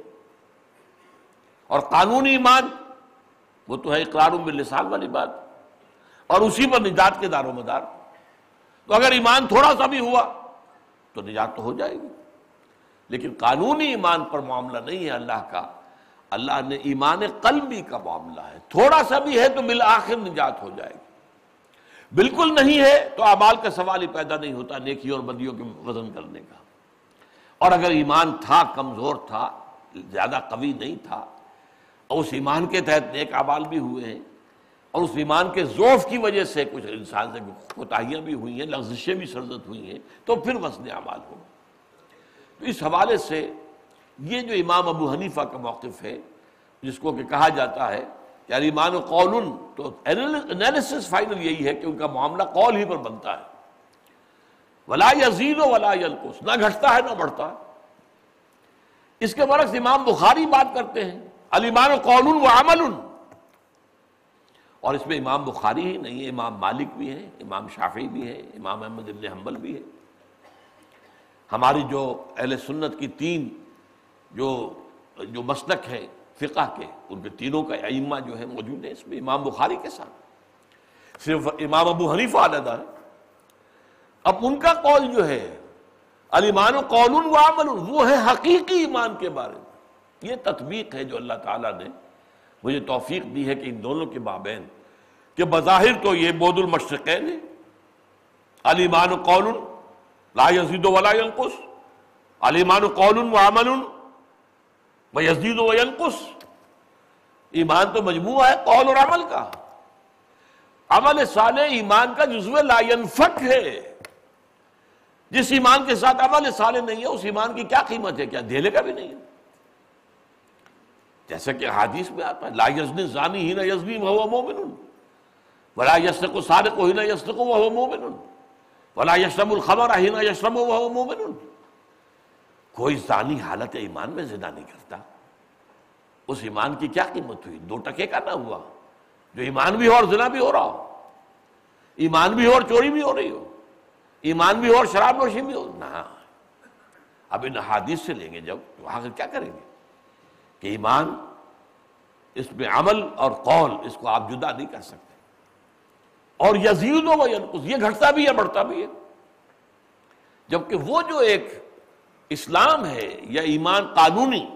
اور قانونی ایمان، وہ تو ہے اقرار باللسان والی بات۔ اور اسی پر نجات کے دار و مدار۔ تو اگر ایمان تھوڑا سا بھی ہوا، تو نجات تو ہو جائے گی۔ لیکن قانونی ایمان پر معاملہ نہیں ہے اللہ کا۔ اللہ نے ایمان قلبی کا معاملہ ہے۔ تھوڑا سا بھی ہے تو بالآخر نجات ہو جائے گی۔ بالکل نہیں ہے تو اعمال کا سوال ہی پیدا نہیں ہوتا نیکی اور بدیوں کے وزن کرنے کا۔ اور اگر ایمان تھا، کمزور تھا، زیادہ قوی نہیں تھا، اور اس ایمان کے تحت نیک اعمال بھی ہوئے ہیں، اور اس ایمان کے ذوف کی وجہ سے کچھ انسان سے کوتاہیاں بھی ہوئی ہیں، لغزشیں بھی سرزت ہوئی ہیں، تو پھر وزن اعمال ہو۔ تو اس حوالے سے یہ جو امام ابو حنیفہ کا موقف ہے، جس کو کہ کہا جاتا ہے یعنی ایمان و قول تو انالیسس فائنل یہی ہے کہ ان کا معاملہ قول ہی پر بنتا ہے۔ ولا یزید و ولا یلقس نہ گھٹتا ہے، نہ بڑھتا ہے۔ اس کے برعکس امام بخاری بات کرتے ہیں۔ المان و قول و عمل اور اس میں امام بخاری ہی نہیں ہے، امام مالک بھی ہے امام شافی بھی ہے امام احمد ابن حنبل بھی ہے ہماری جو اہل سنت کی تین جو جو مسلک ہے فقہ کے، ان کے تینوں کا ائمہ جو ہے موجود ہے اس میں امام بخاری کے ساتھ۔ صرف امام ابو حنیفہ علیحدہ ہے اب ان کا قول جو ہے المان قول و عمل وہ ہے حقیقی ایمان کے بارے میں۔ یہ تطبیق ہے جو اللہ تعالیٰ نے مجھے توفیق دی ہے کہ ان دونوں کے مابین۔ کہ بظاہر تو یہ بود المشرقین ہے المان قول لا یزید ولا ینقص۔ المان قول و عمل یزید و ینقص ایمان تو مجموعہ ہے، قول اور عمل کا۔ عمل صالح ایمان کا جزو لا ينفق ہے۔ جس ایمان کے ساتھ عمل صالح نہیں ہے، اس ایمان کی کیا قیمت ہے؟ کیا دھیلے کا بھی نہیں ہے؟ جیسا کہ حادیث میں آتا ہے، لا یزنی زانی ہی نہ یزنی وہ مومن ولا یسرق سارق ہی نہ یسرق وہ مومن ولا یشرب الخبر ہی نہ یشرب وہ مومن کوئی زانی حالت ایمان میں زنا نہیں کرتا۔ اس ایمان کی کیا قیمت ہوئی؟ دو ٹکے کا نہ ہوا۔ جو ایمان بھی ہو اور زنا بھی ہو رہا ہو۔ ایمان بھی ہو اور چوری بھی ہو رہی ہو۔ ایمان بھی ہو اور شراب نوشی بھی ہو۔ نہ۔ اب ان حادث سے لیں گے جب تو آخر کیا کریں گے؟ کہ ایمان اس میں عمل اور قول، اس کو آپ جدا نہیں کر سکتے۔ اور یزید و ینقص یہ گھٹتا بھی ہے، بڑھتا بھی ہے۔ جبکہ وہ جو ایک اسلام ہے یا ایمان قانونی،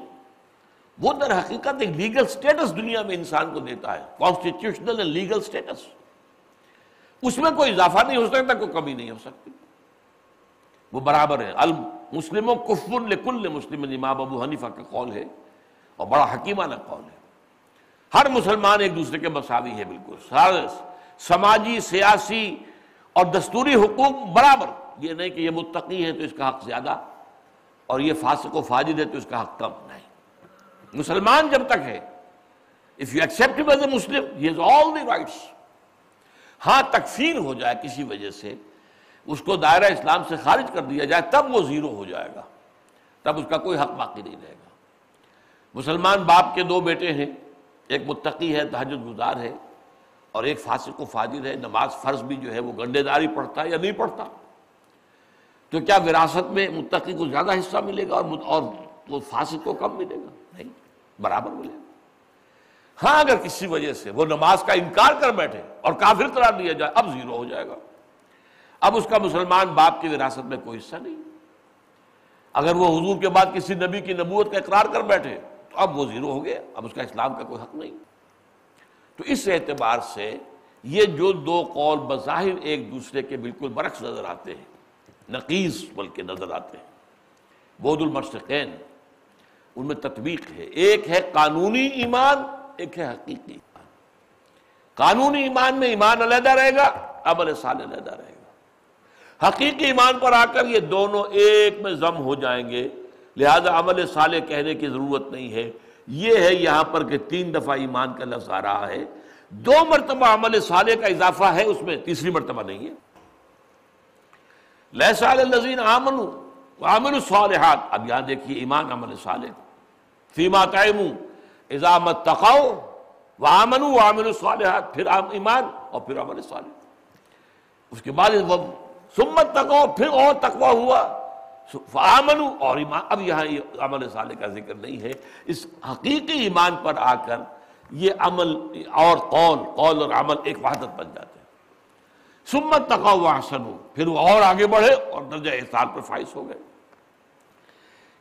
وہ در حقیقت ایک لیگل سٹیٹس دنیا میں انسان کو دیتا ہے کانسٹیٹیوشنل اینڈ لیگل سٹیٹس اس میں کوئی اضافہ نہیں ہو سکتا، کوئی کمی نہیں ہو سکتی۔ وہ برابر ہے۔ المسلموں کفر لکل مسلم یعنی امام ابو حنیفہ کا قول ہے اور بڑا حکیمانہ قول ہے۔ ہر مسلمان ایک دوسرے کے مساوی ہے بالکل۔ سماجی، سیاسی اور دستوری حقوق برابر۔ یہ نہیں کہ یہ متقی ہے تو اس کا حق زیادہ اور یہ فاسق و فاجد ہے تو اس کا حق کم نہیں۔ مسلمان جب تک ہے if you accept as a Muslim all the rights ہاں تکفیر ہو جائے کسی وجہ سے، اس کو دائرہ اسلام سے خارج کر دیا جائے، تب وہ زیرو ہو جائے گا۔ تب اس کا کوئی حق باقی نہیں رہے گا۔ مسلمان باپ کے دو بیٹے ہیں، ایک متقی ہے تحجد گزار ہے، اور ایک فاسق و فاجر ہے۔ نماز فرض بھی جو ہے، وہ گنڈے داری پڑھتا ہے یا نہیں پڑھتا؟ تو کیا وراثت میں متقی کو زیادہ حصہ ملے گا اور وہ فاسق کو کم ملے گا؟ نہیں، برابر ملے گا۔ ہاں اگر کسی وجہ سے وہ نماز کا انکار کر بیٹھے اور کافر قرار دیا جائے، اب زیرو ہو جائے گا۔ اب اس کا مسلمان باپ کی وراثت میں کوئی حصہ نہیں۔ اگر وہ حضور کے بعد کسی نبی کی نبوت کا اقرار کر بیٹھے، تو اب وہ زیرو ہو گیا، اب اس کا اسلام کا کوئی حق نہیں۔ تو اس اعتبار سے یہ جو دو قول بظاہر ایک دوسرے کے بالکل برعکس نظر آتے ہیں۔ نقیز بلکہ نظر آتے ہیں۔ بود المرشقین ان میں تطبیق ہے۔ ایک ہے قانونی ایمان، ایک ہے حقیقی ایمان۔ قانونی ایمان میں ایمان علیحدہ رہے گا، عمل سال علیحدہ رہے گا۔ حقیقی ایمان پر آ کر یہ دونوں ایک میں ضم ہو جائیں گے۔ لہذا عمل صالح کہنے کی ضرورت نہیں ہے۔ یہ ہے یہاں پر کہ تین دفعہ ایمان کا لفظ آ رہا ہے۔ دو مرتبہ عمل صالح کا اضافہ ہے، اس میں تیسری مرتبہ نہیں ہے۔ لہسا الزین آمن عامل الصالحات۔ اب یہاں دیکھیے ایمان عمل صالح۔ فیما تعیم ازامت تقاؤ و آمن عامل الصالحات۔ پھر ایمان اور پھر عمل صالح۔ اس کے بعد سمت تقو پھر اور تقوی ہوا۔ آمن اور ایمان۔ اب یہاں یہ عمل صالح کا ذکر نہیں ہے۔ اس حقیقی ایمان پر آ کر یہ عمل اور قول قول اور عمل ایک وحدت بن جاتے سمت تقا و حسن پھر وہ اور آگے بڑھے اور درجہ احسان پر فائز ہو گئے۔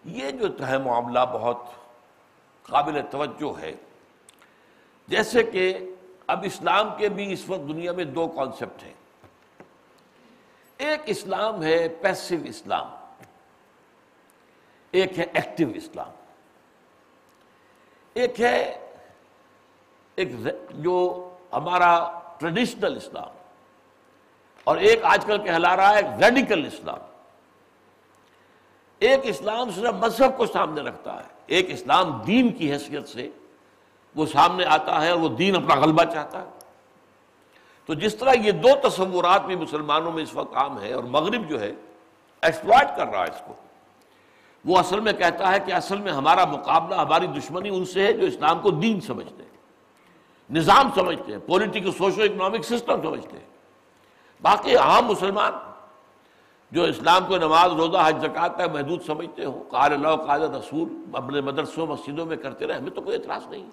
یہ جو ہے معاملہ بہت قابل توجہ ہے۔ جیسے کہ اب اسلام کے بھی اس وقت دنیا میں دو کانسیپٹ ہیں۔ ایک اسلام ہے پیسو اسلام۔ ایک ہے ایکٹیو اسلام۔ ایک ہے ایک جو ہمارا ٹریڈیشنل اسلام۔ اور ایک آج کل کہلا رہا ہے ریڈیکل اسلام۔ ایک اسلام صرف مذہب کو سامنے رکھتا ہے۔ ایک اسلام دین کی حیثیت سے وہ سامنے آتا ہے اور وہ دین اپنا غلبہ چاہتا ہے۔ تو جس طرح یہ دو تصورات بھی مسلمانوں میں اس وقت عام ہے اور مغرب جو ہے ایکسپلائٹ کر رہا ہے اس کو۔ وہ اصل میں کہتا ہے کہ اصل میں ہمارا مقابلہ، ہماری دشمنی ان سے ہے جو اسلام کو دین سمجھتے ہیں، نظام سمجھتے ہیں پولیٹیکل سوشو اکنامک سسٹم سمجھتے ہیں۔ باقی عام مسلمان جو اسلام کو نماز، روزہ، حج زکات ہے محدود سمجھتے ہو قال اللہ، قال رسول، اپنے مدرسوں، مسجدوں میں کرتے رہے، ہمیں تو کوئی اعتراض نہیں۔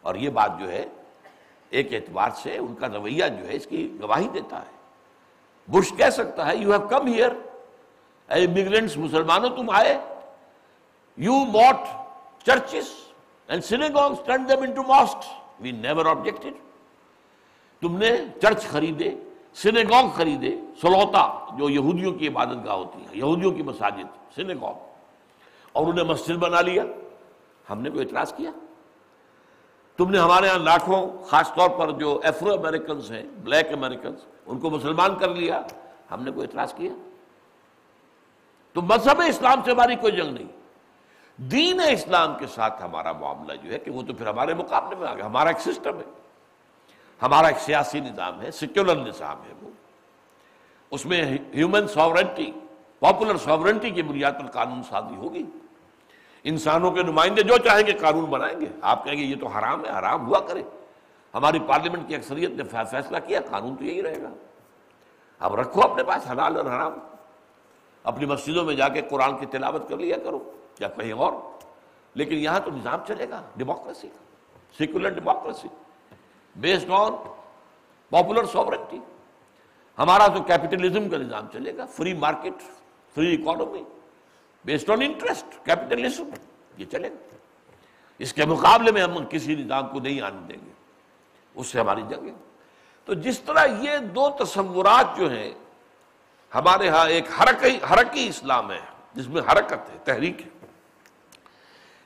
اور یہ بات جو ہے، ایک اعتبار سے ان کا رویہ جو ہے، اس کی گواہی دیتا ہے۔ برش کہہ سکتا ہے you have come here immigrants مسلمانوں، تم آئے۔ You bought churches and synagogues turn them into mosques we never objected تم نے چرچ خریدے سینیگونگ خریدے، سلوتا، جو یہودیوں کی عبادت گاہ ہوتی ہے یہودیوں کی مساجد سینیگونگ اور انہیں مسجد بنا لیا۔ ہم نے کوئی اعتراض کیا؟ تم نے ہمارے ہاں لاکھوں، خاص طور پر جو ایفرو امریکنز ہیں بلیک امریکنز ان کو مسلمان کر لیا۔ ہم نے کوئی اعتراض کیا؟ تو مذہب اسلام سے ہماری کوئی جنگ نہیں۔ دین اسلام کے ساتھ ہمارا معاملہ جو ہے کہ وہ تو پھر ہمارے مقابلے میں آ گیا ہمارا ایک سسٹم ہے۔ ہمارا ایک سیاسی نظام ہے سیکولر نظام ہے وہ۔ اس میں ہیومن ساورنٹی پاپولر ساورنٹی کی بنیاد پر قانون سازی ہوگی۔ انسانوں کے نمائندے جو چاہیں گے قانون بنائیں گے۔ آپ کہیں گے یہ تو حرام ہے، حرام ہوا کرے۔ ہماری پارلیمنٹ کی اکثریت نے فیصلہ کیا، قانون تو یہی رہے گا۔ اب رکھو اپنے پاس حلال اور حرام۔ اپنی مسجدوں میں جا کے قرآن کی تلاوت کر لیا کرو، یا کہیں اور۔ لیکن یہاں تو نظام چلے گا ڈیموکریسی کا secular democracy based on popular sovereignty ہمارا تو کیپٹلزم کا نظام چلے گا free market free economy based on interest capitalism یہ چلے گا۔ اس کے مقابلے میں ہم کسی نظام کو نہیں آنے دیں گے۔ اس سے ہماری جنگ ہے۔ تو جس طرح یہ دو تصورات جو ہیں، ہمارے ہاں ایک حرکی حرکی اسلام ہے، جس میں حرکت ہے، تحریک ہے۔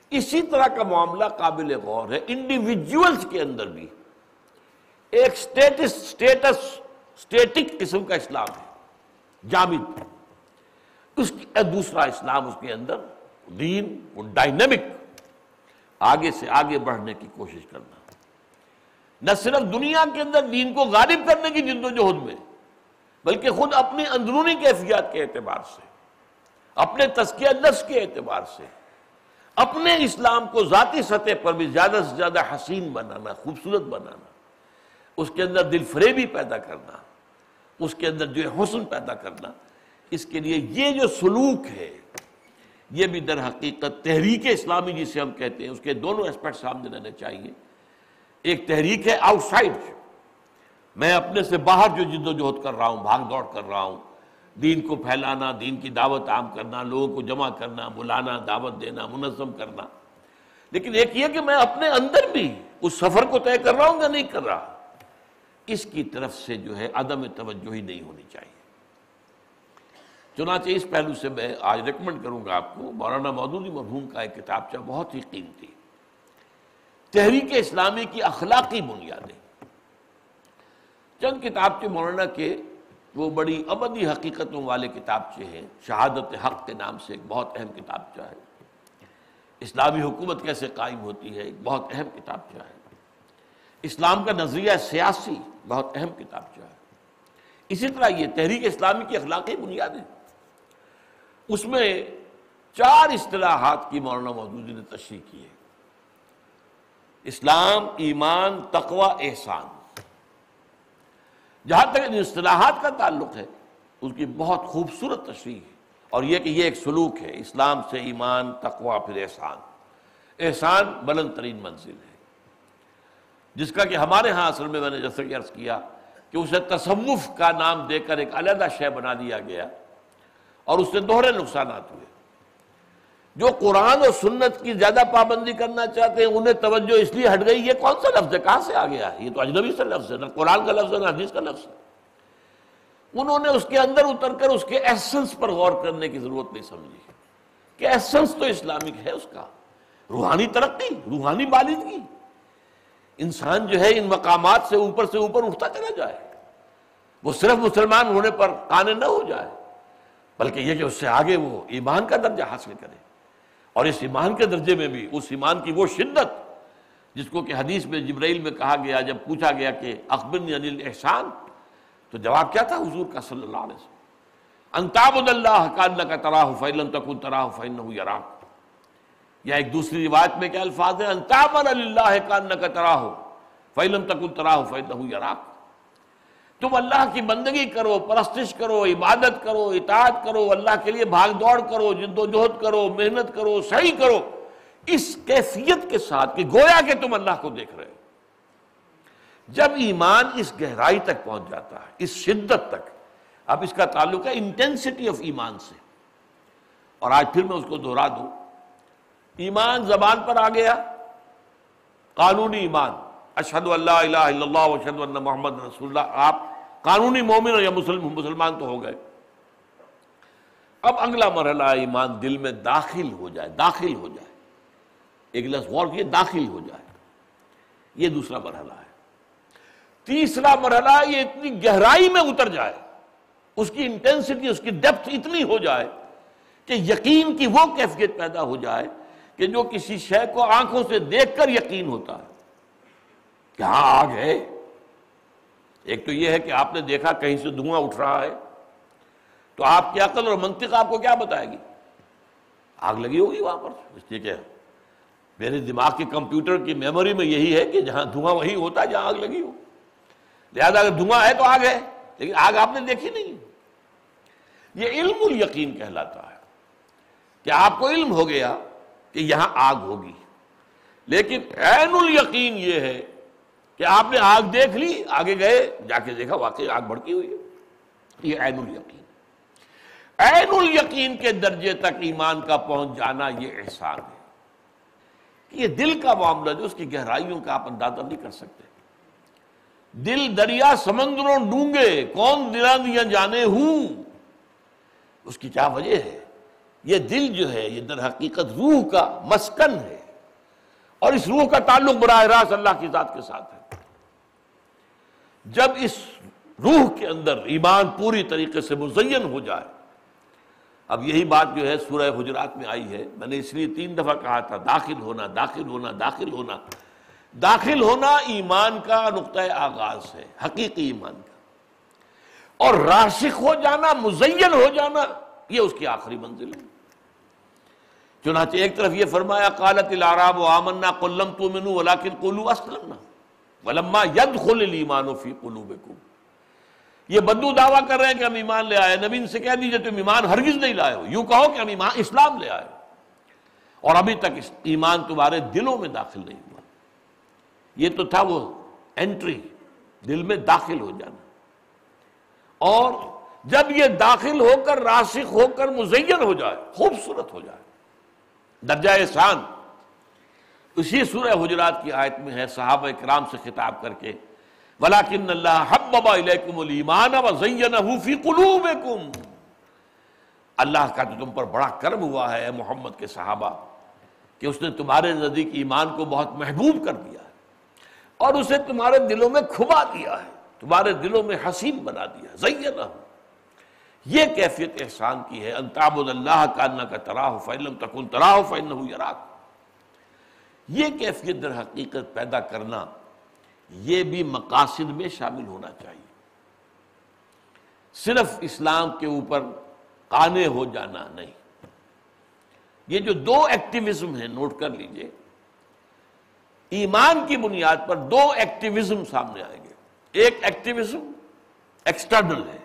اسی طرح کا معاملہ قابل غور ہے انڈیویجولز کے اندر بھی۔ ایک سٹیٹس سٹیٹس سٹیٹک قسم کا اسلام ہے، جامد اس کی دوسرا اسلام اس کے اندر، دین، وہ ڈائنمک آگے سے آگے بڑھنے کی کوشش کرنا۔ نہ صرف دنیا کے اندر دین کو غالب کرنے کی جد و جہد میں، بلکہ خود اپنی اندرونی کیفیات کے اعتبار سے، اپنے تسکیہ نفس کے اعتبار سے، اپنے اسلام کو ذاتی سطح پر بھی زیادہ سے زیادہ حسین بنانا، خوبصورت بنانا۔ اس کے اندر دل فریبی پیدا کرنا، اس کے اندر جو ہے حسن پیدا کرنا، اس کے لیے یہ جو سلوک ہے، یہ بھی در حقیقت تحریک اسلامی جسے ہم کہتے ہیں، اس کے دونوں اسپیکٹ سامنے رہنے چاہیے۔ ایک تحریک ہے آؤٹ سائڈ میں اپنے سے باہر جو جد و جہد کر رہا ہوں، بھاگ دوڑ کر رہا ہوں، دین کو پھیلانا، دین کی دعوت عام کرنا، لوگوں کو جمع کرنا، بلانا، دعوت دینا، منظم کرنا۔ لیکن ایک یہ کہ میں اپنے اندر بھی اس سفر کو طے کر رہا ہوں یا نہیں کر رہا۔ اس کی طرف سے جو ہے عدم توجہ ہی نہیں ہونی چاہیے۔ چنانچہ اس پہلو سے میں آج ریکمنڈ کروں گا آپ کو، مولانا مودودی مرحوم کا ایک کتابچہ بہت ہی قیمتی۔ تحریک اسلامی کی اخلاقی بنیادیں۔ چند کتابچے مولانا کے وہ بڑی ابدی حقیقتوں والے کتابچے ہیں۔ شہادت حق کے نام سے ایک بہت اہم کتابچہ ہے۔ اسلامی حکومت کیسے قائم ہوتی ہے، ایک بہت اہم کتابچہ ہے۔ اسلام کا نظریہ سیاسی بہت اہم کتابچہ ہے۔ اسی طرح یہ تحریک اسلامی کی اخلاقی بنیادیں۔ اس میں چار اصطلاحات کی مولانا مودودی نے تشریح کی ہے اسلام، ایمان، تقوی، احسان۔ جہاں تک ان اصطلاحات کا تعلق ہے اس کی بہت خوبصورت تشریح ہے۔ اور یہ کہ یہ ایک سلوک ہے، اسلام سے ایمان، تقوی، پھر احسان۔ احسان بلند ترین منزل ہے۔ جس کا کہ ہمارے ہاں اصل میں میں نے جیسے کہ عرض کیا کہ اسے تصوف کا نام دے کر ایک علیحدہ شے بنا دیا گیا اور اس سے دوہرے نقصانات ہوئے۔ جو قرآن اور سنت کی زیادہ پابندی کرنا چاہتے ہیں، انہیں توجہ اس لیے ہٹ گئی، یہ کون سا لفظ ہے؟ کہاں سے آ گیا؟ ہے یہ تو اجنبی سے لفظ ہے، نہ قرآن کا لفظ ہے، نہ حدیث کا لفظ ہے۔ انہوں نے اس کے اندر اتر کر اس کے ایسنس پر غور کرنے کی ضرورت نہیں سمجھی۔ کہ ایسنس تو اسلامک ہے اس کا۔ روحانی ترقی، روحانی بالدگی انسان جو ہے ان مقامات سے اوپر سے اوپر اٹھتا چلا جائے۔ وہ صرف مسلمان ہونے پر قانے نہ ہو جائے، بلکہ یہ کہ اس سے آگے وہ ایمان کا درجہ حاصل کرے۔ اور اس ایمان کے درجے میں بھی، اس ایمان کی وہ شدت، جس کو کہ حدیث میں، جبرائیل میں کہا گیا، جب پوچھا گیا کہ اخبر انل احسان تو جواب کیا تھا حضور کا صلی اللہ علیہ وسلم؟ انتاب اللہ کا اللہ کا تراہ فیلن تکن تراہ فین یراک۔ یا ایک دوسری روایت میں کیا الفاظ ہے انتاب اللہ کا اللہ کا تراہ فیلن تکن تراہ فین یراک۔ تم اللہ کی بندگی کرو، پرستش کرو، عبادت کرو، اطاعت کرو، اللہ کے لیے بھاگ دوڑ کرو، جد و جہد کرو، محنت کرو صحیح کرو۔ اس کیفیت کے ساتھ کہ گویا کہ تم اللہ کو دیکھ رہے ہو۔ جب ایمان اس گہرائی تک پہنچ جاتا ہے، اس شدت تک، اب اس کا تعلق ہے انٹینسٹی آف ایمان سے۔ اور آج پھر میں اس کو دہرا دوں۔ ایمان زبان پر آ گیا۔ قانونی ایمان۔ اشد اللہ الہ الا اللہ اشد اللہ محمد رسول اللہ۔ آپ قانونی مومن یا مسلم مسلمان تو ہو گئے۔ اب اگلا مرحلہ ایمان دل میں داخل ہو جائے، داخل ہو جائے۔ ایک لفظ غور کیے داخل ہو جائے۔ یہ دوسرا مرحلہ ہے۔ تیسرا مرحلہ یہ اتنی گہرائی میں اتر جائے، اس کی انٹینسٹی اس کی ڈیپتھ اتنی ہو جائے کہ یقین کی وہ کیفیت پیدا ہو جائے کہ جو کسی شے کو آنکھوں سے دیکھ کر یقین ہوتا ہے۔ کہ ہاں آگ ہے؟ ایک تو یہ ہے کہ آپ نے دیکھا کہیں سے دھواں اٹھ رہا ہے۔ تو آپ کی عقل اور منطق آپ کو کیا بتائے گی؟ آگ لگی ہوگی وہاں پر؟ اس لیے کہ میرے دماغ کے کمپیوٹر کی میموری میں یہی ہے کہ جہاں دھواں وہی ہوتا ہے، جہاں آگ لگی ہو۔ لہذا اگر دھواں ہے تو آگ ہے، لیکن آگ آپ نے دیکھی نہیں۔ یہ علم الیقین کہلاتا ہے۔ کہ آپ کو علم ہو گیا؟ کہ یہاں آگ ہوگی۔ لیکن عین الیقین یہ ہے کہ آپ نے آگ دیکھ لی، آگے گئے، جا کے دیکھا واقعی آگ بڑکی ہوئی ہے۔ یہ عین الیقین۔ عین الیقین کے درجے تک ایمان کا پہنچ جانا یہ احسان ہے۔ کہ یہ دل کا معاملہ جو اس کی گہرائیوں کا آپ اندازہ نہیں کر سکتے۔ دل دریا سمندروں ڈونگے، کون دلا دیا جانے ہوں؟ اس کی کیا وجہ ہے؟ یہ دل جو ہے، یہ در حقیقت روح کا مسکن ہے۔ اور اس روح کا تعلق براہ راست اللہ کی ذات کے ساتھ ہے۔ جب اس روح کے اندر ایمان پوری طریقے سے مزین ہو جائے، اب یہی بات جو ہے سورہ حجرات میں آئی ہے۔ میں نے اس لیے تین دفعہ کہا تھا، داخل ہونا داخل ہونا داخل ہونا۔ داخل ہونا ایمان کا نقطۂ آغاز ہے، حقیقی ایمان کا۔ اور راشق ہو جانا، مزین ہو جانا، یہ اس کی آخری منزل ہے۔ چنانچہ ایک طرف یہ فرمایا، قالت العراب و آمنا قلم تؤمنوا ولكن قولوا اسلمنا۔ ولما يدخل الايمان في قلوبكم یہ بدو دعویٰ کر رہے ہیں کہ ہم ایمان لے آئے۔ نبی ان سے کہہ دیجیے، تم ایمان ہرگز نہیں لائے ہو۔ یوں کہو کہ ہم ایمان، اسلام لے آئے اور ابھی تک ایمان تمہارے دلوں میں داخل نہیں ہوا۔ یہ تو تھا وہ انٹری دل میں داخل ہو جانا۔ اور جب یہ داخل ہو کر، راسخ ہو کر، مزین ہو جائے، خوبصورت ہو جائے۔ درجہ احسان۔ اسی سورہ حجرات کی آیت میں ہے، صحابہ کرام سے خطاب کر کے ولاکن اللہ حبب الیکم الایمان وزینہ فی قلوبکم اللہ کا جو تم پر بڑا کرم ہوا ہے محمد کے صحابہ، کہ اس نے تمہارے نزدیک ایمان کو بہت محبوب کر دیا ہے، اور اسے تمہارے دلوں میں کھبا دیا ہے، تمہارے دلوں میں حسین بنا دیا زینہ یہ کیفیت احسان کی ہے انتاب اللہ کا اللہ کا تراہ فعلم تکن تراہ فعن یراک یہ کیفیت در حقیقت پیدا کرنا یہ بھی مقاصد میں شامل ہونا چاہیے۔ صرف اسلام کے اوپر قانے ہو جانا نہیں۔ یہ جو دو ایکٹیویزم ہیں، نوٹ کر لیجیے۔ ایمان کی بنیاد پر دو ایکٹیویزم سامنے آئیں گے۔ ایک ایکٹیویزم ایکسٹرنل ہے،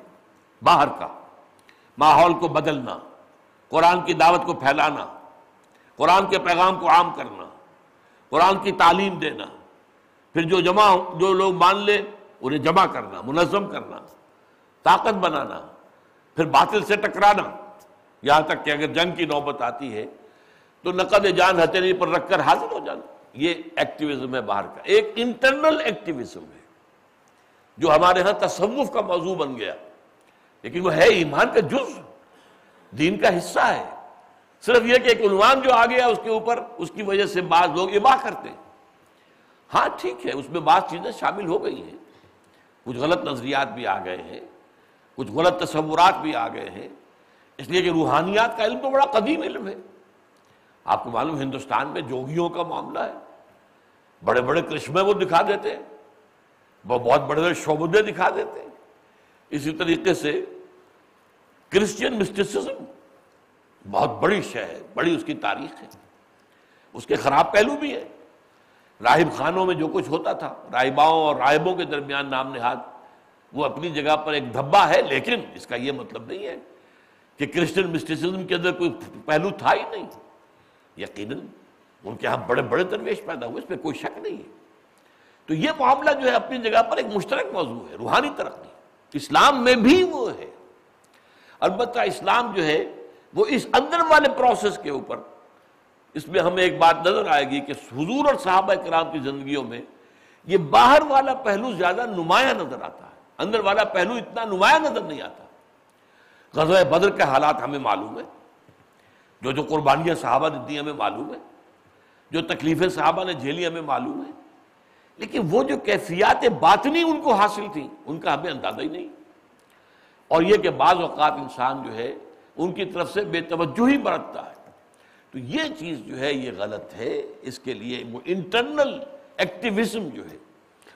باہر کا۔ ماحول کو بدلنا، قرآن کی دعوت کو پھیلانا، قرآن کے پیغام کو عام کرنا، قرآن کی تعلیم دینا، پھر جو جمع، جو لوگ مان لے، انہیں جمع کرنا، منظم کرنا، طاقت بنانا، پھر باطل سے ٹکرانا۔ یہاں تک کہ اگر جنگ کی نوبت آتی ہے، تو نقد جان ہتھیلی پر رکھ کر حاضر ہو جانا۔ یہ ایکٹیویزم ہے باہر کا۔ ایک انٹرنل ایکٹیویزم ہے، جو ہمارے ہاں تصوف کا موضوع بن گیا۔ لیکن وہ ہے ایمان کا جز، دین کا حصہ ہے۔ صرف یہ کہ ایک عنوان جو آ گیا اس کے اوپر، اس کی وجہ سے بعض لوگ اباہ کرتے ہیں۔ ہاں ٹھیک ہے، اس میں بعض چیزیں شامل ہو گئی ہیں۔ کچھ غلط نظریات بھی آ گئے ہیں، کچھ غلط تصورات بھی آ گئے ہیں۔ اس لیے کہ روحانیات کا علم تو بڑا قدیم علم ہے۔ آپ کو معلوم ہندوستان میں جوگیوں کا معاملہ ہے۔ بڑے بڑے کرشمے وہ دکھا دیتے ہیں، وہ بہت بڑے بڑے شعبدے دکھا دیتے ہیں۔ اسی طریقے سے کرسچین مسٹسزم بہت بڑی شے ہے، بڑی اس کی تاریخ ہے۔ اس کے خراب پہلو بھی ہے راہب خانوں میں جو کچھ ہوتا تھا، راہباؤں اور راہبوں کے درمیان نام نہاد، وہ اپنی جگہ پر ایک دھبا ہے، لیکن اس کا یہ مطلب نہیں ہے کہ کرسچن مسٹسزم کے اندر کوئی پہلو تھا ہی نہیں۔ یقیناً ان کے ہاں بڑے بڑے درویش پیدا ہوئے، اس میں کوئی شک نہیں ہے۔ تو یہ معاملہ جو ہے، اپنی جگہ پر ایک مشترک موضوع ہے، روحانی ترقی اسلام میں بھی وہ ہے۔ البتہ اسلام جو ہے، وہ اس اندر والے پروسیس کے اوپر۔ اس میں ہمیں ایک بات نظر آئے گی کہ حضور اور صحابہ کرام کی زندگیوں میں یہ باہر والا پہلو زیادہ نمایاں نظر آتا ہے۔ اندر والا پہلو اتنا نمایاں نظر نہیں آتا۔ غزوہ بدر کے حالات ہمیں معلوم ہے جو جو قربانیاں صحابہ نے دی ہمیں معلوم ہے جو تکلیفیں صحابہ نے جھیلی ہمیں معلوم ہے لیکن وہ جو کیفیات باطنی ان کو حاصل تھیں ان کا ہمیں اندازہ ہی نہیں۔ اور یہ کہ بعض اوقات انسان جو ہے، ان کی طرف سے بے توجہ ہی برتتا ہے۔ تو یہ چیز جو ہے، یہ غلط ہے۔ اس کے لیے وہ انٹرنل ایکٹیویزم جو ہے،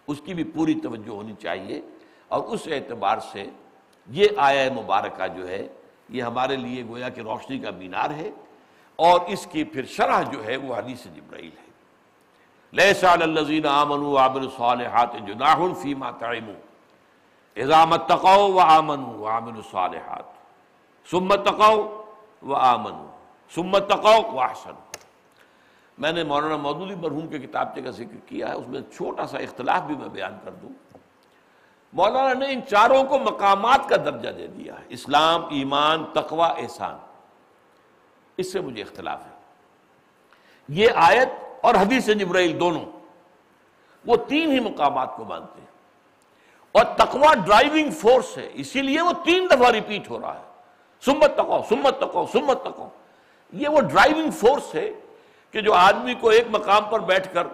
اس کی بھی پوری توجہ ہونی چاہیے۔ اور اس اعتبار سے یہ آیا مبارکہ جو ہے، یہ ہمارے لیے گویا کہ روشنی کا مینار ہے۔ اور اس کی پھر شرح جو ہے، وہ حدیث جبرائیل ہے۔ لیسا الذین آمنوا وعملوا الصالحات جناح فیما تعموا اذا متقوا وآمنوا وعملوا الصالحات. ثم تقوا وآمنوا. ثم تقوا واحسنوا میں نے مولانا مودودی مرحوم کے کتابچے کا ذکر کیا ہے، اس میں چھوٹا سا اختلاف بھی میں بیان کر دوں۔ مولانا نے ان چاروں کو مقامات کا درجہ دے دیا ہے۔ اسلام، ایمان، تقوی، احسان۔ اس سے مجھے اختلاف ہے۔ یہ آیت اور حدیث جبرائیل دونوں، وہ تین ہی مقامات کو مانتے ہیں۔ اور تقوی ڈرائیونگ فورس ہے، اسی لیے وہ تین دفعہ ریپیٹ ہو رہا ہے۔ سمت تکو سمت تکو سمت تکو یہ وہ ڈرائیونگ فورس ہے کہ جو آدمی کو ایک مقام پر بیٹھ کر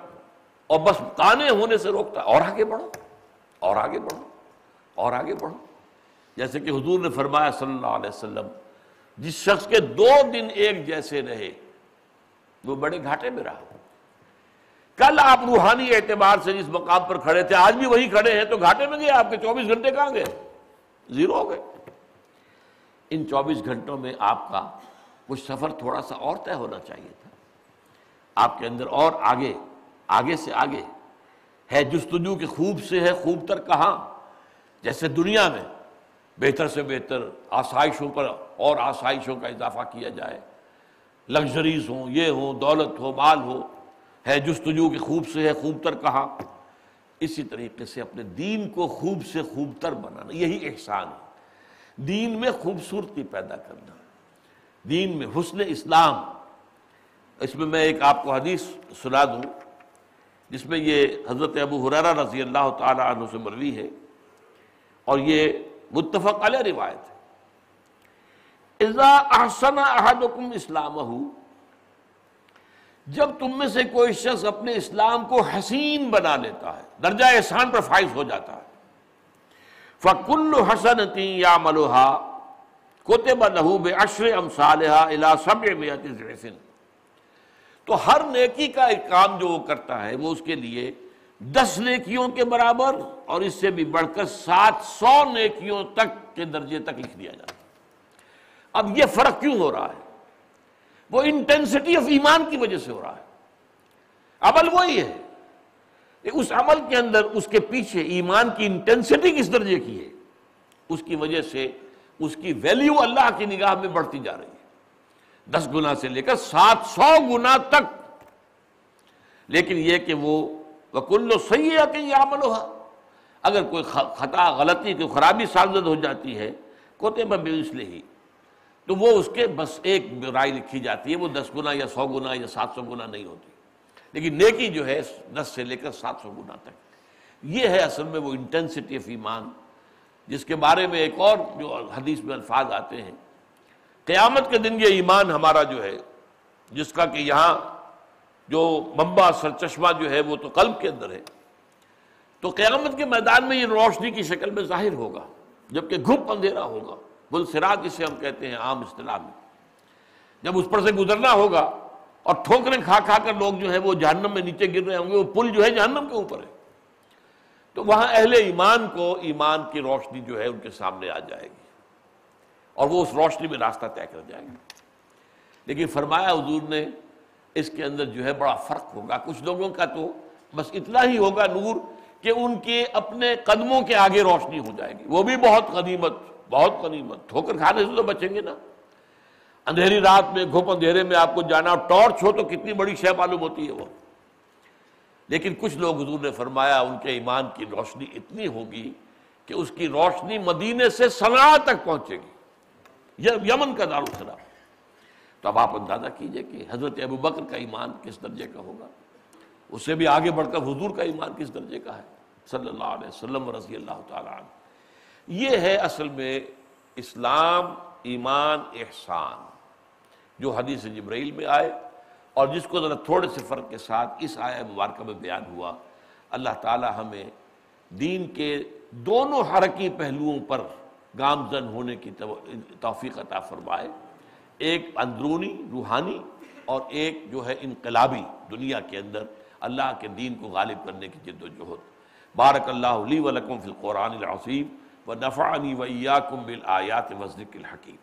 اور بس کانے ہونے سے روکتا ہے۔ اور آگے بڑھو، اور آگے بڑھو، اور آگے بڑھو۔ جیسے کہ حضور نے فرمایا صلی اللہ علیہ وسلم، جس شخص کے دو دن ایک جیسے رہے، وہ بڑے گھاٹے میں رہا۔ کل آپ روحانی اعتبار سے جس مقام پر کھڑے تھے، آج بھی وہی کھڑے ہیں، تو گھاٹے میں گئے، آپ کے چوبیس گھنٹے کہاں گئے؟ زیرو ہو گئے۔ ان چوبیس گھنٹوں میں آپ کا کچھ سفر تھوڑا سا اور طے ہونا چاہیے تھا۔ آپ کے اندر اور آگے آگے سے آگے ہے جستجو کے خوب سے ہے، خوب تر کہاں؟ جیسے دنیا میں بہتر سے بہتر آسائشوں پر اور آسائشوں کا اضافہ کیا جائے۔ لگژریز ہوں، یہ ہوں، دولت ہو، مال ہو ہے جستجو کے خوب سے ہے، خوب تر کہاں۔ اسی طریقے سے اپنے دین کو خوب سے خوب تر بنانا، یہی احسان ہے۔ دین میں خوبصورتی پیدا کرنا، دین میں حسن اسلام۔ اس میں میں ایک آپ کو حدیث سنا دوں، جس میں یہ حضرت ابو حرارہ رضی اللہ تعالی عنہ سے مروی ہے۔ اور یہ متفق علیہ روایت ہے۔ اذا احسن احدکم اسلامہ جب تم میں سے کوئی شخص اپنے اسلام کو حسین بنا لیتا ہے، درجہ احسان پر فائز ہو جاتا ہے۔ فَكُلُّ حَسَنَةٍ يَعْمَلُهَا كُتِبَ لَهُ بِعَشْرِ أَمْثَالِهَا إِلَى سَبْعِ مِئَةِ ضِعْفٍ تو ہر نیکی کا ایک کام جو وہ کرتا ہے، وہ اس کے لیے دس نیکیوں کے برابر اور اس سے بھی بڑھ کر سات سو نیکیوں تک کے درجے تک لکھ دیا جاتا ہے۔ اب یہ فرق کیوں ہو رہا ہے؟ وہ انٹینسٹی آف ایمان کی وجہ سے ہو رہا ہے۔ عمل وہی ہے اس عمل کے اندر اس کے پیچھے ایمان کی انٹینسٹی کس درجے کی ہے؟ اس کی وجہ سے اس کی ویلیو اللہ کی نگاہ میں بڑھتی جا رہی ہے۔ دس گنا سے لے کر سات سو گنا تک۔ لیکن یہ کہ وہ وکل صحیح ہے کہ یہ عمل ہوا اگر کوئی خطا غلطی، کوئی خرابی سازد ہو جاتی ہے، کوتے میں اس لیے ہی تو وہ اس کے بس ایک رائے لکھی جاتی ہے، وہ دس گنا یا سو گنا یا سات سو گنا نہیں ہوتی۔ لیکن نیکی جو ہے، دس سے لے کر سات سو گنا تک۔ یہ ہے اصل میں وہ انٹینسٹی آف ایمان، جس کے بارے میں ایک اور جو حدیث میں الفاظ آتے ہیں۔ قیامت کے دن یہ ایمان ہمارا جو ہے، جس کا کہ یہاں جو ممبا سر چشمہ جو ہے، وہ تو قلب کے اندر ہے۔ تو قیامت کے میدان میں یہ روشنی کی شکل میں ظاہر ہوگا، جبکہ گھپ اندھیرا ہوگا۔ بل سراج جسے ہم کہتے ہیں عام اصطلاح میں۔ جب اس پر سے گزرنا ہوگا اور ٹھوکریں کھا کھا کر لوگ جو ہے وہ جہنم میں نیچے گر رہے ہوں گے، وہ پل جو ہے جہنم کے اوپر ہے۔ تو وہاں اہل ایمان کو ایمان کی روشنی جو ہے ان کے سامنے آ جائے گی اور وہ اس روشنی میں راستہ طے کر جائیں گے۔ لیکن فرمایا حضور نے اس کے اندر جو ہے بڑا فرق ہوگا۔ کچھ لوگوں کا تو بس اتنا ہی ہوگا نور کہ ان کے اپنے قدموں کے آگے روشنی ہو جائے گی۔ وہ بھی بہت قدیمت بہت قدیمت ٹھوکر کھانے سے تو بچیں گے نا۔ اندھیری رات میں گھپ اندھیرے میں آپ کو جانا ٹارچ ہو تو کتنی بڑی شے معلوم ہوتی ہے وہ۔ لیکن کچھ لوگ حضور نے فرمایا، ان کے ایمان کی روشنی اتنی ہوگی کہ اس کی روشنی مدینے سے سنا تک پہنچے گی۔ یہ یمن کا دار السلام تو اب آپ اندازہ کیجیے کہ حضرت ابو بکر کا ایمان کس درجے کا ہوگا؟ اس سے بھی آگے بڑھ کر حضور کا ایمان کس درجے کا ہے؟ صلی اللہ علیہ وسلم رضی اللہ تعالیٰ عنہ۔ یہ ہے اصل میں اسلام، ایمان، احسان، جو حدیث جبرائیل میں آئے اور جس کو ذرا تھوڑے سے فرق کے ساتھ اس آیا مبارکہ میں بیان ہوا، اللہ تعالی ہمیں دین کے دونوں حرکی پہلوؤں پر گامزن ہونے کی توفیق عطا فرمائے۔ ایک اندرونی، روحانی اور ایک جو ہے انقلابی دنیا کے اندر اللہ کے دین کو غالب کرنے کی جد و جہد بارک اللہ علی ولکم فی القرآن العظیم۔ و نفعنی و ایاکم بالآیات و الحکیم